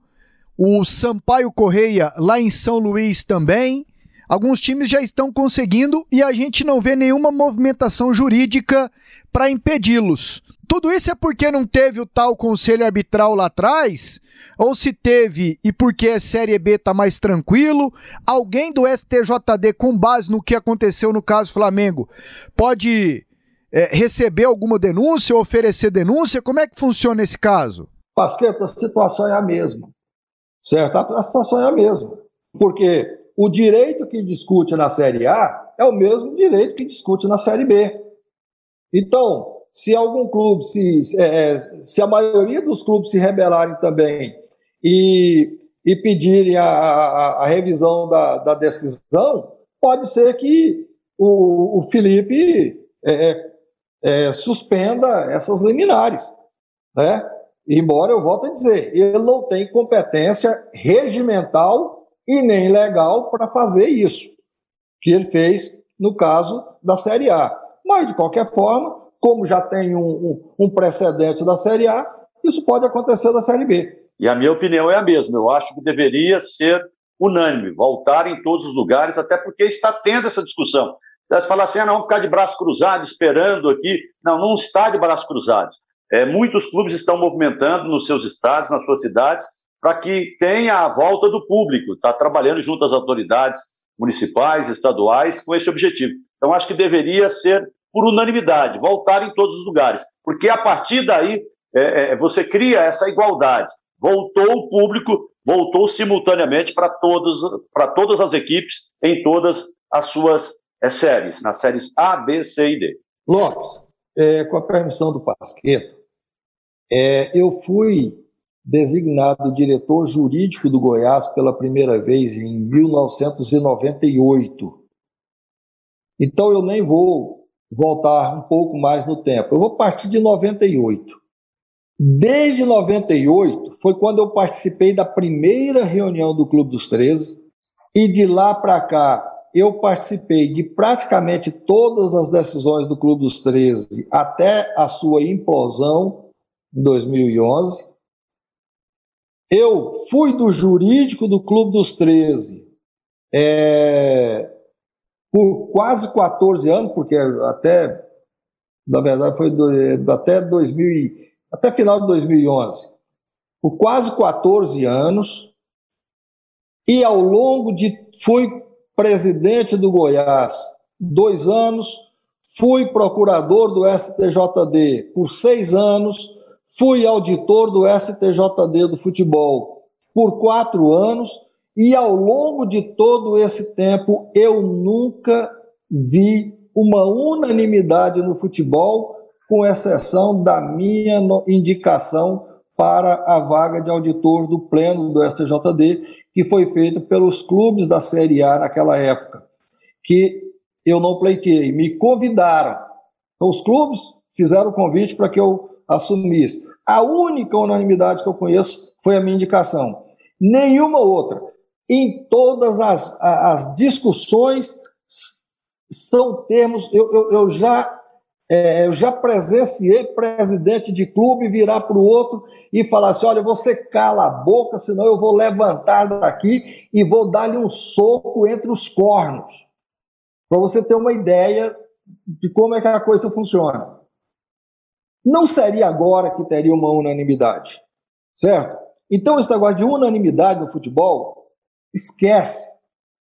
o Sampaio Correia lá em São Luís também. Alguns times já estão conseguindo e a gente não vê nenhuma movimentação jurídica para impedi-los. Tudo isso é porque não teve o tal conselho arbitral lá atrás? Ou se teve e porque a Série B tá mais tranquilo? Alguém do STJD, com base no que aconteceu no caso Flamengo, pode é, receber alguma denúncia oferecer denúncia? Como é que funciona esse caso? Pasqueta, a situação é a mesma. Certo? A situação é a mesma. Porque o direito que discute na Série A é o mesmo direito que discute na Série B. Então, se algum clube, se, é, é, se a maioria dos clubes se rebelarem também e, e pedirem a, a, a revisão da, da, decisão, pode ser que o, o Felipe é, é, é, suspenda essas liminares. Né? Embora eu volte a dizer, ele não tem competência regimental e nem legal para fazer isso, que ele fez no caso da Série A. Mas, de qualquer forma, como já tem um, um, um precedente da Série A, isso pode acontecer da Série B. E a minha opinião é a mesma. Eu acho que deveria ser unânime, voltar em todos os lugares, até porque está tendo essa discussão. Você falar assim, ah, não, ficar de braço cruzado esperando aqui. Não, não está de braço cruzado. É, muitos clubes estão movimentando nos seus estados, nas suas cidades, para que tenha a volta do público. Está trabalhando junto às autoridades municipais, estaduais, com esse objetivo. Então, acho que deveria ser por unanimidade, voltar em todos os lugares, porque a partir daí é, é, você cria essa igualdade. Voltou o público, voltou simultaneamente para todas as equipes em todas as suas é, séries, nas séries A, B, C e D. Lopes, é, com a permissão do Pasqueto, é, eu fui designado diretor jurídico do Goiás pela primeira vez em 1998. Então eu nem vou voltar um pouco mais no tempo. Eu vou partir de 98. Desde 98 foi quando eu participei da primeira reunião do Clube dos 13 e de lá para cá eu participei de praticamente todas as decisões do Clube dos 13 até a sua implosão em 2011. Eu fui do jurídico do Clube dos 13 é, por quase 14 anos, porque até, na verdade, foi do, até 2000, até final de 2011. Por quase 14 anos, e ao longo de. Fui presidente do Goiás dois anos, fui procurador do STJD por seis anos, fui auditor do STJD do futebol por quatro anos, e ao longo de todo esse tempo eu nunca vi uma unanimidade no futebol, com exceção da minha indicação para a vaga de auditor do Pleno do STJD, que foi feito pelos clubes da Série A naquela época, que eu não pleitei, me convidaram. Então, os clubes fizeram o convite para que eu assumisse. A única unanimidade que eu conheço foi a minha indicação. Nenhuma outra. Em todas as, as discussões são termos, eu, eu, eu já é, eu já presenciei presidente de clube virar para o outro e falar assim: olha, você cala a boca, senão eu vou levantar daqui e vou dar-lhe um soco entre os cornos. Para você ter uma ideia de como é que a coisa funciona. Não seria agora que teria uma unanimidade, certo? Então, esse negócio de unanimidade no futebol, esquece.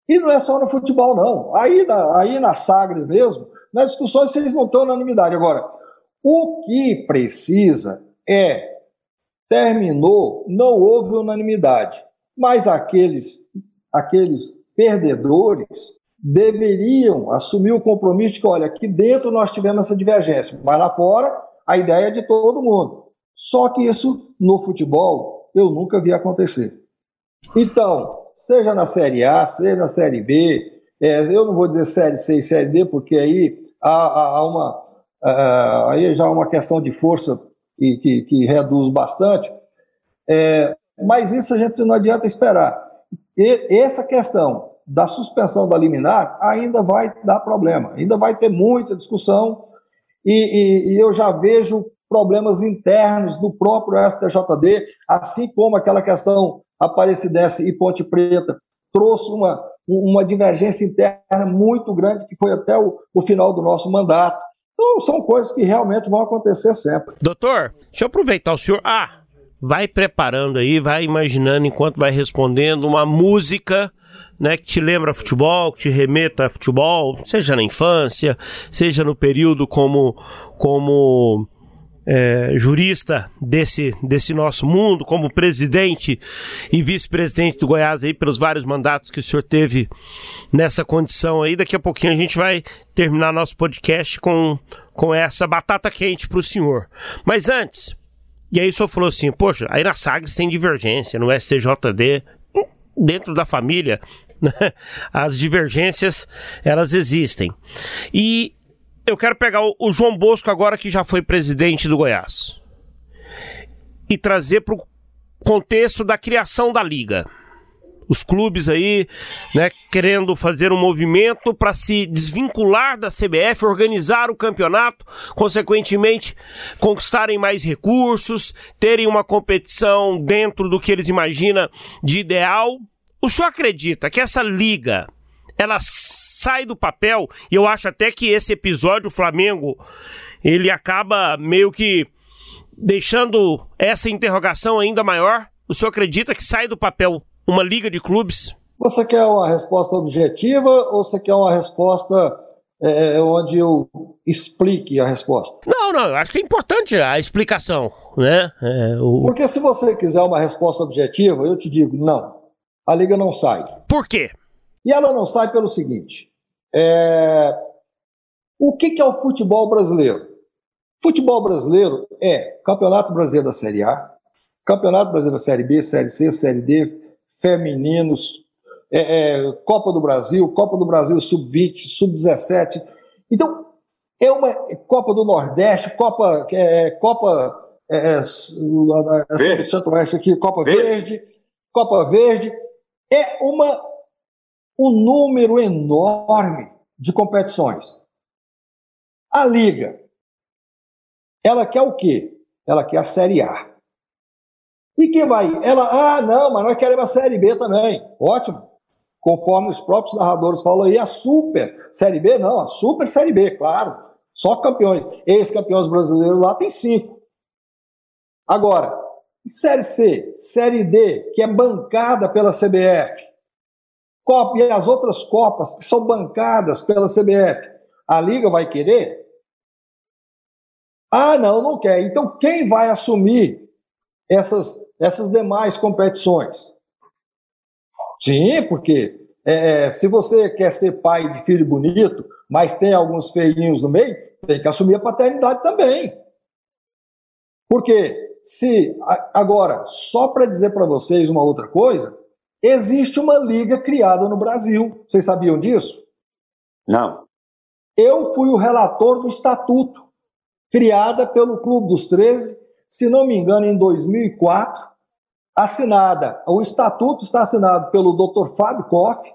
E não é só no futebol, não. Aí na, aí na Sagres mesmo, nas discussões vocês não estão unanimidade. Agora, o que precisa é, terminou, não houve unanimidade, mas aqueles, aqueles perdedores deveriam assumir o compromisso de que, olha, aqui dentro nós tivemos essa divergência, mas lá fora a ideia é de todo mundo. Só que isso no futebol eu nunca vi acontecer. Então, seja na Série A, seja na Série B, é, eu não vou dizer Série C e Série D, porque aí há, há uma, uh, aí já há uma questão de força e que, que reduz bastante, é, mas isso a gente não adianta esperar. E essa questão da suspensão da liminar ainda vai dar problema, ainda vai ter muita discussão e, e, e eu já vejo problemas internos do próprio STJD, assim como aquela questão Aparecidense e Ponte Preta trouxe uma, uma divergência interna muito grande, que foi até o, o final do nosso mandato. Então, são coisas que realmente vão acontecer sempre. Doutor, deixa eu aproveitar o senhor. Ah, vai preparando aí, vai imaginando enquanto vai respondendo uma música. Né, que te lembra futebol, que te remeta a futebol, seja na infância, seja no período como como é, jurista desse, desse nosso mundo, como presidente e vice-presidente do Goiás aí pelos vários mandatos que o senhor teve nessa condição aí. Daqui a pouquinho a gente vai terminar nosso podcast com, com essa batata quente para o senhor. Mas antes, e aí o senhor falou assim, poxa, aí na Sagres tem divergência, no STJD, dentro da família, [laughs] as divergências elas existem. E eu quero pegar o, João Bosco agora que já foi presidente do Goiás e trazer para o contexto da criação da liga. Os clubes aí, né, querendo fazer um movimento para se desvincular da CBF, organizar o campeonato, consequentemente conquistarem mais recursos, terem uma competição dentro do que eles imaginam de ideal. O senhor acredita que essa liga ela sai do papel, e eu acho até que esse episódio, o Flamengo, ele acaba meio que deixando essa interrogação ainda maior. O senhor acredita que sai do papel uma liga de clubes? Você quer uma resposta objetiva ou você quer uma resposta é, é onde eu explique a resposta? Não, não, eu acho que é importante a explicação, né? É, o... Porque se você quiser uma resposta objetiva, eu te digo, não, a liga não sai. Por quê? E ela não sai pelo seguinte: é... o que, que é o futebol brasileiro? Futebol brasileiro é Campeonato Brasileiro da Série A, Campeonato Brasileiro da Série B, Série C, Série D, femininos, é, é, Copa do Brasil, Copa do Brasil Sub-20, Sub-17. Então, é uma Copa do Nordeste, Copa, é, Copa é, é, do Centro-Oeste aqui, Copa Verde. Verde, Copa Verde. É uma um número enorme de competições. A Liga, ela quer o quê? Ela quer a Série A. E quem vai? Ela, ah, não, mas nós queremos a Série B também. Ótimo. Conforme os próprios narradores falam aí, a Super Série B, não, a Super Série B, claro. Só campeões. Ex-campeões brasileiros lá tem cinco. Agora, Série C, Série D, que é bancada pela CBF, Copa e as outras Copas que são bancadas pela CBF, a Liga vai querer? Ah, não, não quer. Então quem vai assumir essas, essas demais competições? Sim, porque é, se você quer ser pai de filho bonito, mas tem alguns feinhos no meio, tem que assumir a paternidade também. Porque se agora, só para dizer para vocês uma outra coisa, existe uma liga criada no Brasil. Vocês sabiam disso? Não. Eu fui o relator do estatuto, criada pelo Clube dos 13, se não me engano, em 2004, assinada. O estatuto está assinado pelo Dr. Fábio Koff,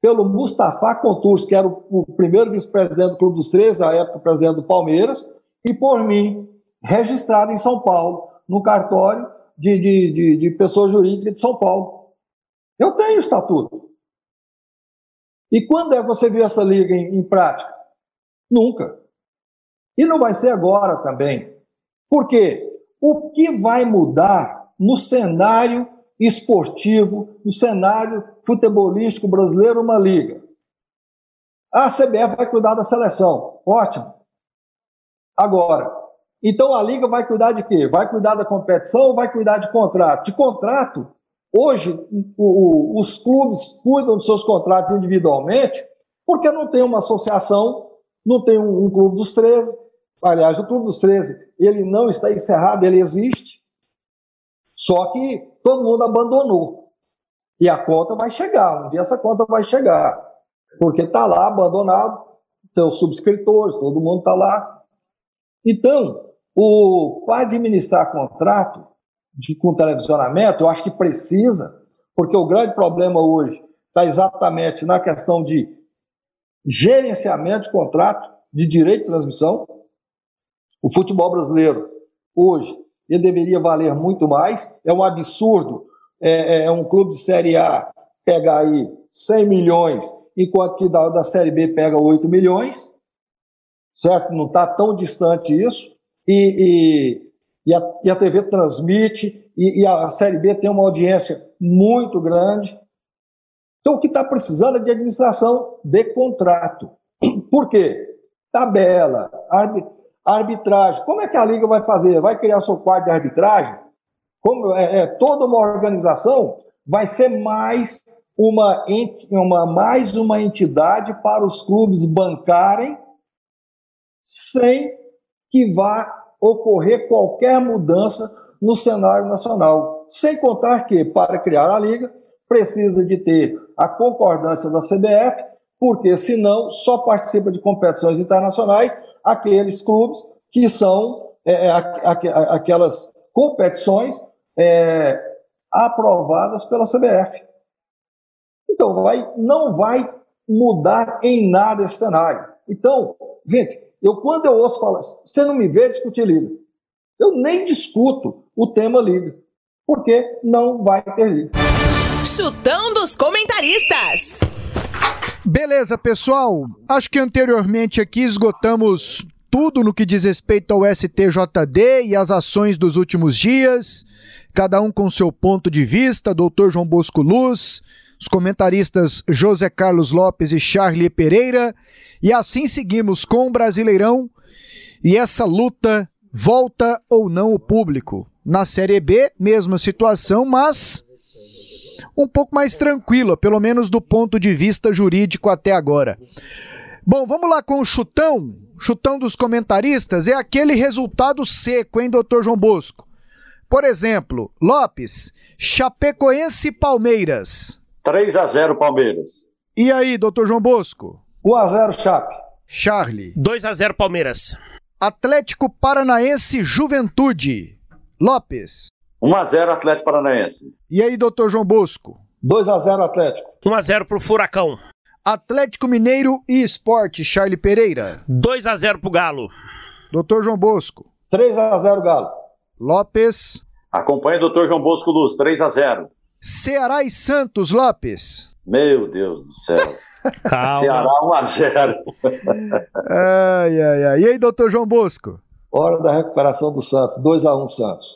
pelo Mustafa Contours, que era o, primeiro vice-presidente do Clube dos 13, à época presidente do Palmeiras, e por mim, registrado em São Paulo, no cartório de, de, de, de pessoa jurídica de São Paulo. Eu tenho estatuto. E quando é que você viu essa liga em, em prática? Nunca. E não vai ser agora também. Por quê? O que vai mudar no cenário esportivo, no cenário futebolístico brasileiro, uma liga? A CBF vai cuidar da seleção. Ótimo. Agora, então a liga vai cuidar de quê? Vai cuidar da competição ou vai cuidar de contrato? De contrato, hoje o, os clubes cuidam dos seus contratos individualmente, porque não tem uma associação, não tem um, um clube dos 13. Aliás, o clube dos 13, ele não está encerrado, ele existe. Só que todo mundo abandonou. E a conta vai chegar, um dia essa conta vai chegar. Porque está lá abandonado, tem os subscritores, todo mundo está lá. Então, para administrar contrato de, com televisionamento, eu acho que precisa, porque o grande problema hoje está exatamente na questão de gerenciamento de contrato, de direito de transmissão. O futebol brasileiro, hoje, ele deveria valer muito mais. É um absurdo é, é um clube de Série A pegar aí 100 milhões, enquanto que da, da Série B pega 8 milhões, certo? Não está tão distante isso e, e, a, e a TV transmite, e, e, a Série B tem uma audiência muito grande. Então, o que está precisando é de administração de contrato. [clears throat] Por quê? Tabela, arbitragem. Como é que a Liga vai fazer? Vai criar seu quadro de arbitragem? Como é, é toda uma organização vai ser mais uma, uma, mais uma entidade para os clubes bancarem sem que vá ocorrer qualquer mudança no cenário nacional. Sem contar que, para criar a liga, precisa de ter a concordância da CBF, porque senão só participa de competições internacionais aqueles clubes que são é, é aquelas competições é, aprovadas pela CBF. Então, vai, não vai mudar em nada esse cenário. Então, gente, eu, quando eu ouço falar, você não me vê discutir liga. Eu nem discuto o tema liga, porque não vai ter liga. Chutão dos comentaristas. Beleza, pessoal. Acho que anteriormente aqui esgotamos tudo no que diz respeito ao STJD e as ações dos últimos dias, cada um com seu ponto de vista, doutor João Bosco Luz, os comentaristas José Carlos Lopes e Charlie Pereira, e assim seguimos com o Brasileirão e essa luta volta ou não o público. Na Série B, mesma situação, mas um pouco mais tranquila, pelo menos do ponto de vista jurídico até agora. Bom, vamos lá com o chutão. Chutão dos comentaristas é aquele resultado seco, hein, doutor João Bosco? Por exemplo, Lopes, Chapecoense Palmeiras. 3 a 0 Palmeiras. E aí, doutor João Bosco? 1x0 Chape. Charlie. 2x0 Palmeiras. Atlético Paranaense Juventude. Lopes. 1x0 Atlético Paranaense. E aí, doutor João Bosco? 2 a 0 Atlético. 1 a 0 pro Furacão. Atlético Mineiro e Esporte, Charlie Pereira. 2 a 0 pro Galo. Doutor João Bosco. 3 a 0 Galo. Lopes. Acompanha o doutor João Bosco Luz, 3 a 0 Ceará e Santos, Lopes. Meu Deus do céu. [laughs] Calma. Ceará 1 a 0 Ai, ai, ai. E aí, doutor João Bosco? Hora da recuperação do Santos. 2 a 1 Santos.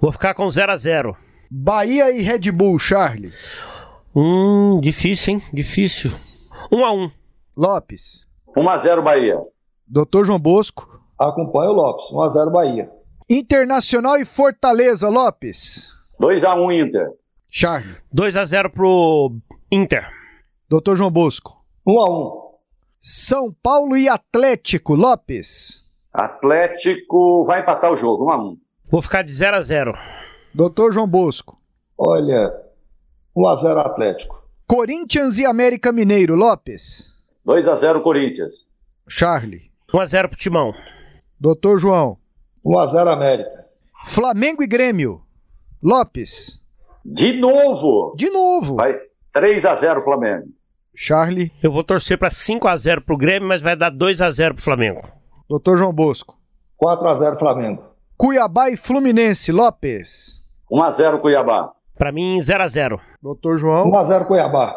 Vou ficar com 0 a 0 Bahia e Red Bull, Charlie. Hum, difícil, hein? Difícil. 1 a 1 Lopes. 1 a 0 Bahia. Doutor João Bosco. Acompanha o Lopes. 1 a 0 Bahia. Internacional e Fortaleza, Lopes. 2 a 1 Inter. Charlie. 2 a 0 pro Inter. Doutor João Bosco. 1 a 1 São Paulo e Atlético, Lopes. Atlético vai empatar o jogo, 1 a 1 Vou ficar de 0 a 0 Doutor João Bosco. Olha, 1 a 0 Atlético. Corinthians e América Mineiro, Lopes. 2 a 0 Corinthians. Charlie. 1 a 0 pro Timão. Doutor João. 1 a 0 América. Flamengo e Grêmio. Lopes. De novo. De novo. Vai 3 a 0 Flamengo. Charlie. Eu vou torcer pra 5 a 0 pro Grêmio, mas vai dar 2 a 0 pro Flamengo. Doutor João Bosco. 4 a 0 Flamengo. Cuiabá e Fluminense, Lopes. 1 a 0 Cuiabá. Pra mim, 0 a 0 Doutor João. 1 a 0 Cuiabá.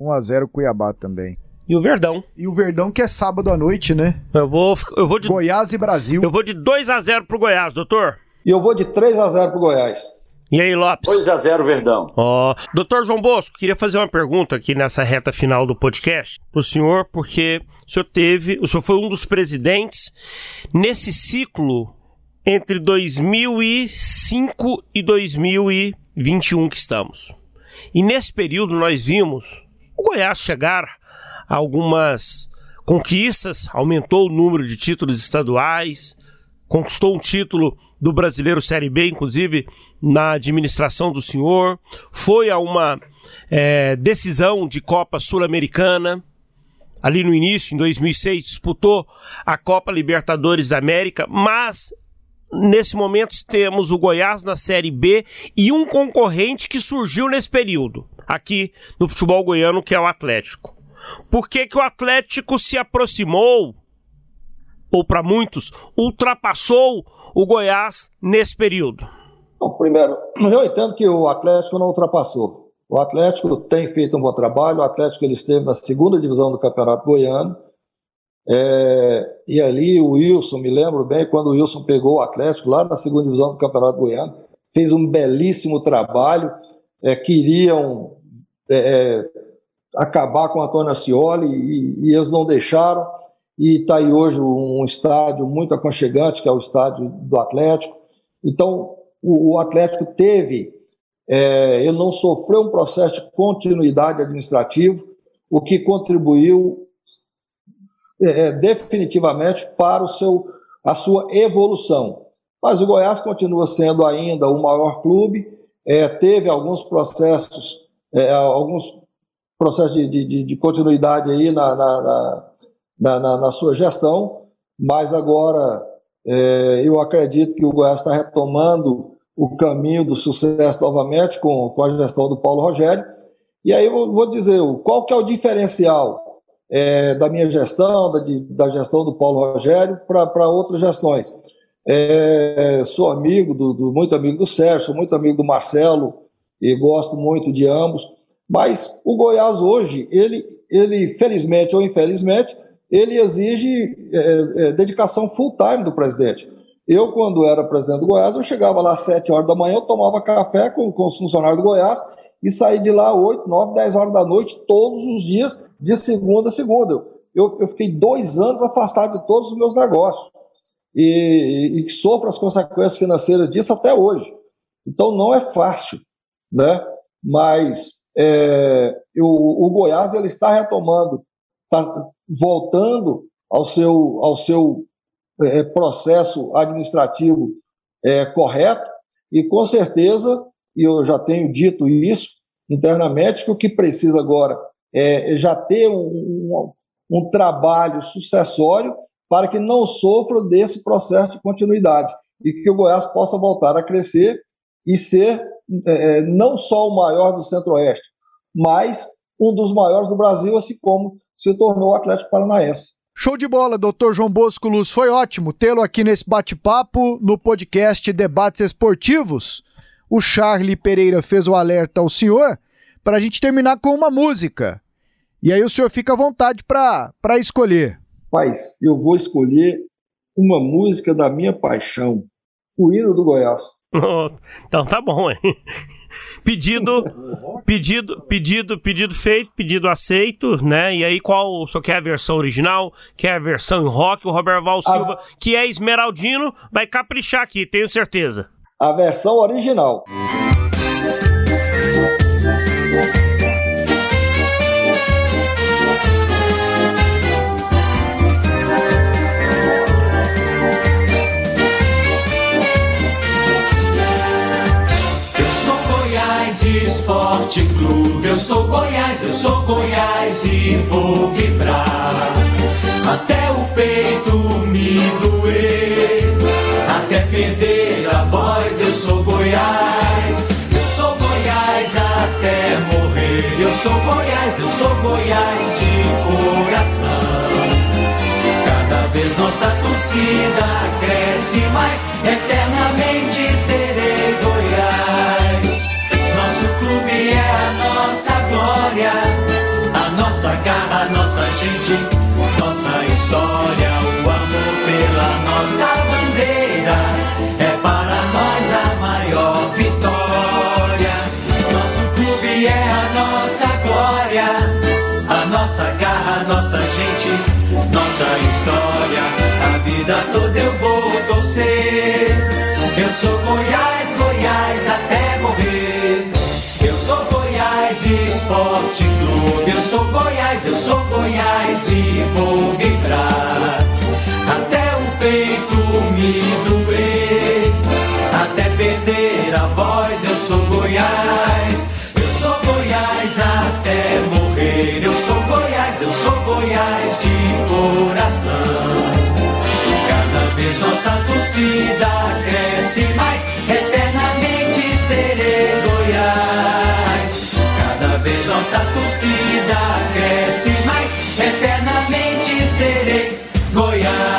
1x0 Cuiabá também. E o Verdão. E o Verdão que é sábado à noite, né? Eu vou, eu vou de Goiás e Brasil. eu vou de 2 a 0 pro Goiás, doutor. E eu vou de 3 a 0 pro Goiás. E aí, Lopes? 2 a 0 Verdão. Ó, doutor João Bosco, queria fazer uma pergunta aqui nessa reta final do podcast pro senhor, porque o senhor teve, o senhor foi um dos presidentes nesse ciclo entre 2005 e 2021 que estamos. E nesse período nós vimos o Goiás chegar a algumas conquistas, aumentou o número de títulos estaduais, conquistou um título do Brasileiro Série B, inclusive na administração do senhor, foi a uma eh, decisão de Copa Sul-Americana. Ali no início, em 2006, disputou a Copa Libertadores da América, mas nesse momento temos o Goiás na Série B e um concorrente que surgiu nesse período, aqui no futebol goiano, que é o Atlético. Por que, que o Atlético se aproximou, ou para muitos, ultrapassou o Goiás nesse período? Bom, primeiro, eu entendo que o Atlético não ultrapassou. O Atlético tem feito um bom trabalho, o Atlético ele esteve na segunda divisão do Campeonato Goiano, é, e ali o Wilson, me lembro bem, quando o Wilson pegou o Atlético lá na segunda divisão do Campeonato Goiano, fez um belíssimo trabalho, é, queriam é, é acabar com o Antônio Ascioli e, e eles não deixaram, e está aí hoje um estádio muito aconchegante, que é o estádio do Atlético. Então, o, o Atlético teve, é, ele não sofreu um processo de continuidade administrativo, o que contribuiu é, definitivamente para o seu, a sua evolução. Mas o Goiás continua sendo ainda o maior clube, é, teve alguns processos, é, alguns processos de, de, de, continuidade aí na, na, na, na, na sua gestão, mas agora é, eu acredito que o Goiás está retomando o caminho do sucesso novamente com, com a gestão do Paulo Rogério. E aí eu vou dizer, qual que é o diferencial é, da minha gestão, da, de, da, gestão do Paulo Rogério, para outras gestões. É, sou amigo, do, do, muito amigo do Sérgio, sou muito amigo do Marcelo, e gosto muito de ambos, mas o Goiás hoje, ele, ele felizmente ou infelizmente, ele exige é, é dedicação full time do presidente. Eu, quando era presidente do Goiás, eu chegava lá às 7 horas da manhã, eu tomava café com, com os funcionários do Goiás e saí de lá 8, 9, 10 horas da noite, todos os dias, de segunda a segunda. Eu, eu fiquei dois anos afastado de todos os meus negócios e, e, e sofro as consequências financeiras disso até hoje. Então não é fácil, né? Mas é, eu, o Goiás ele está retomando, está voltando ao seu, ao seu é, processo administrativo é, correto e com certeza, e eu já tenho dito isso internamente, que o que precisa agora é, já ter um, um, um trabalho sucessório para que não sofra desse processo de continuidade e que o Goiás possa voltar a crescer e ser é, é não só o maior do Centro-Oeste, mas um dos maiores do Brasil, assim como se tornou o Atlético Paranaense. Show de bola, doutor João Bosco Luz. Foi ótimo tê-lo aqui nesse bate-papo no podcast Debates Esportivos. O Charlie Pereira fez o alerta ao senhor para a gente terminar com uma música. E aí o senhor fica à vontade para escolher. Paz, eu vou escolher uma música da minha paixão, o hino do Goiás. Então tá bom, hein? Pedido, pedido, pedido, pedido feito, pedido aceito, né? E aí qual, o senhor quer a versão original, quer a versão em rock, o Roberto Val Silva, a... que é esmeraldino, vai caprichar aqui, tenho certeza. A versão original. Esporte Clube. Eu sou Goiás, eu sou Goiás e vou vibrar. Até o peito me doer, até perder a voz. Eu sou Goiás, eu sou Goiás até morrer. Eu sou Goiás, eu sou Goiás de coração. Cada vez nossa torcida cresce mais, eternamente serei Goiás clube é a nossa glória, a nossa garra, a nossa gente, nossa história, o amor pela nossa bandeira é para nós a maior vitória. Nosso clube é a nossa glória, a nossa garra, a nossa gente, nossa história, a vida toda eu vou torcer. Eu sou Goiás, Goiás até morrer. Goiás Esporte Clube. Eu sou Goiás, eu sou Goiás e vou vibrar. Até o peito me doer, até perder a voz. Eu sou Goiás, eu sou Goiás até morrer. Eu sou Goiás, eu sou Goiás de coração. Cada vez nossa torcida cresce mais, eternamente serei Goiás vez nossa torcida cresce mais. Eternamente serei Goiás.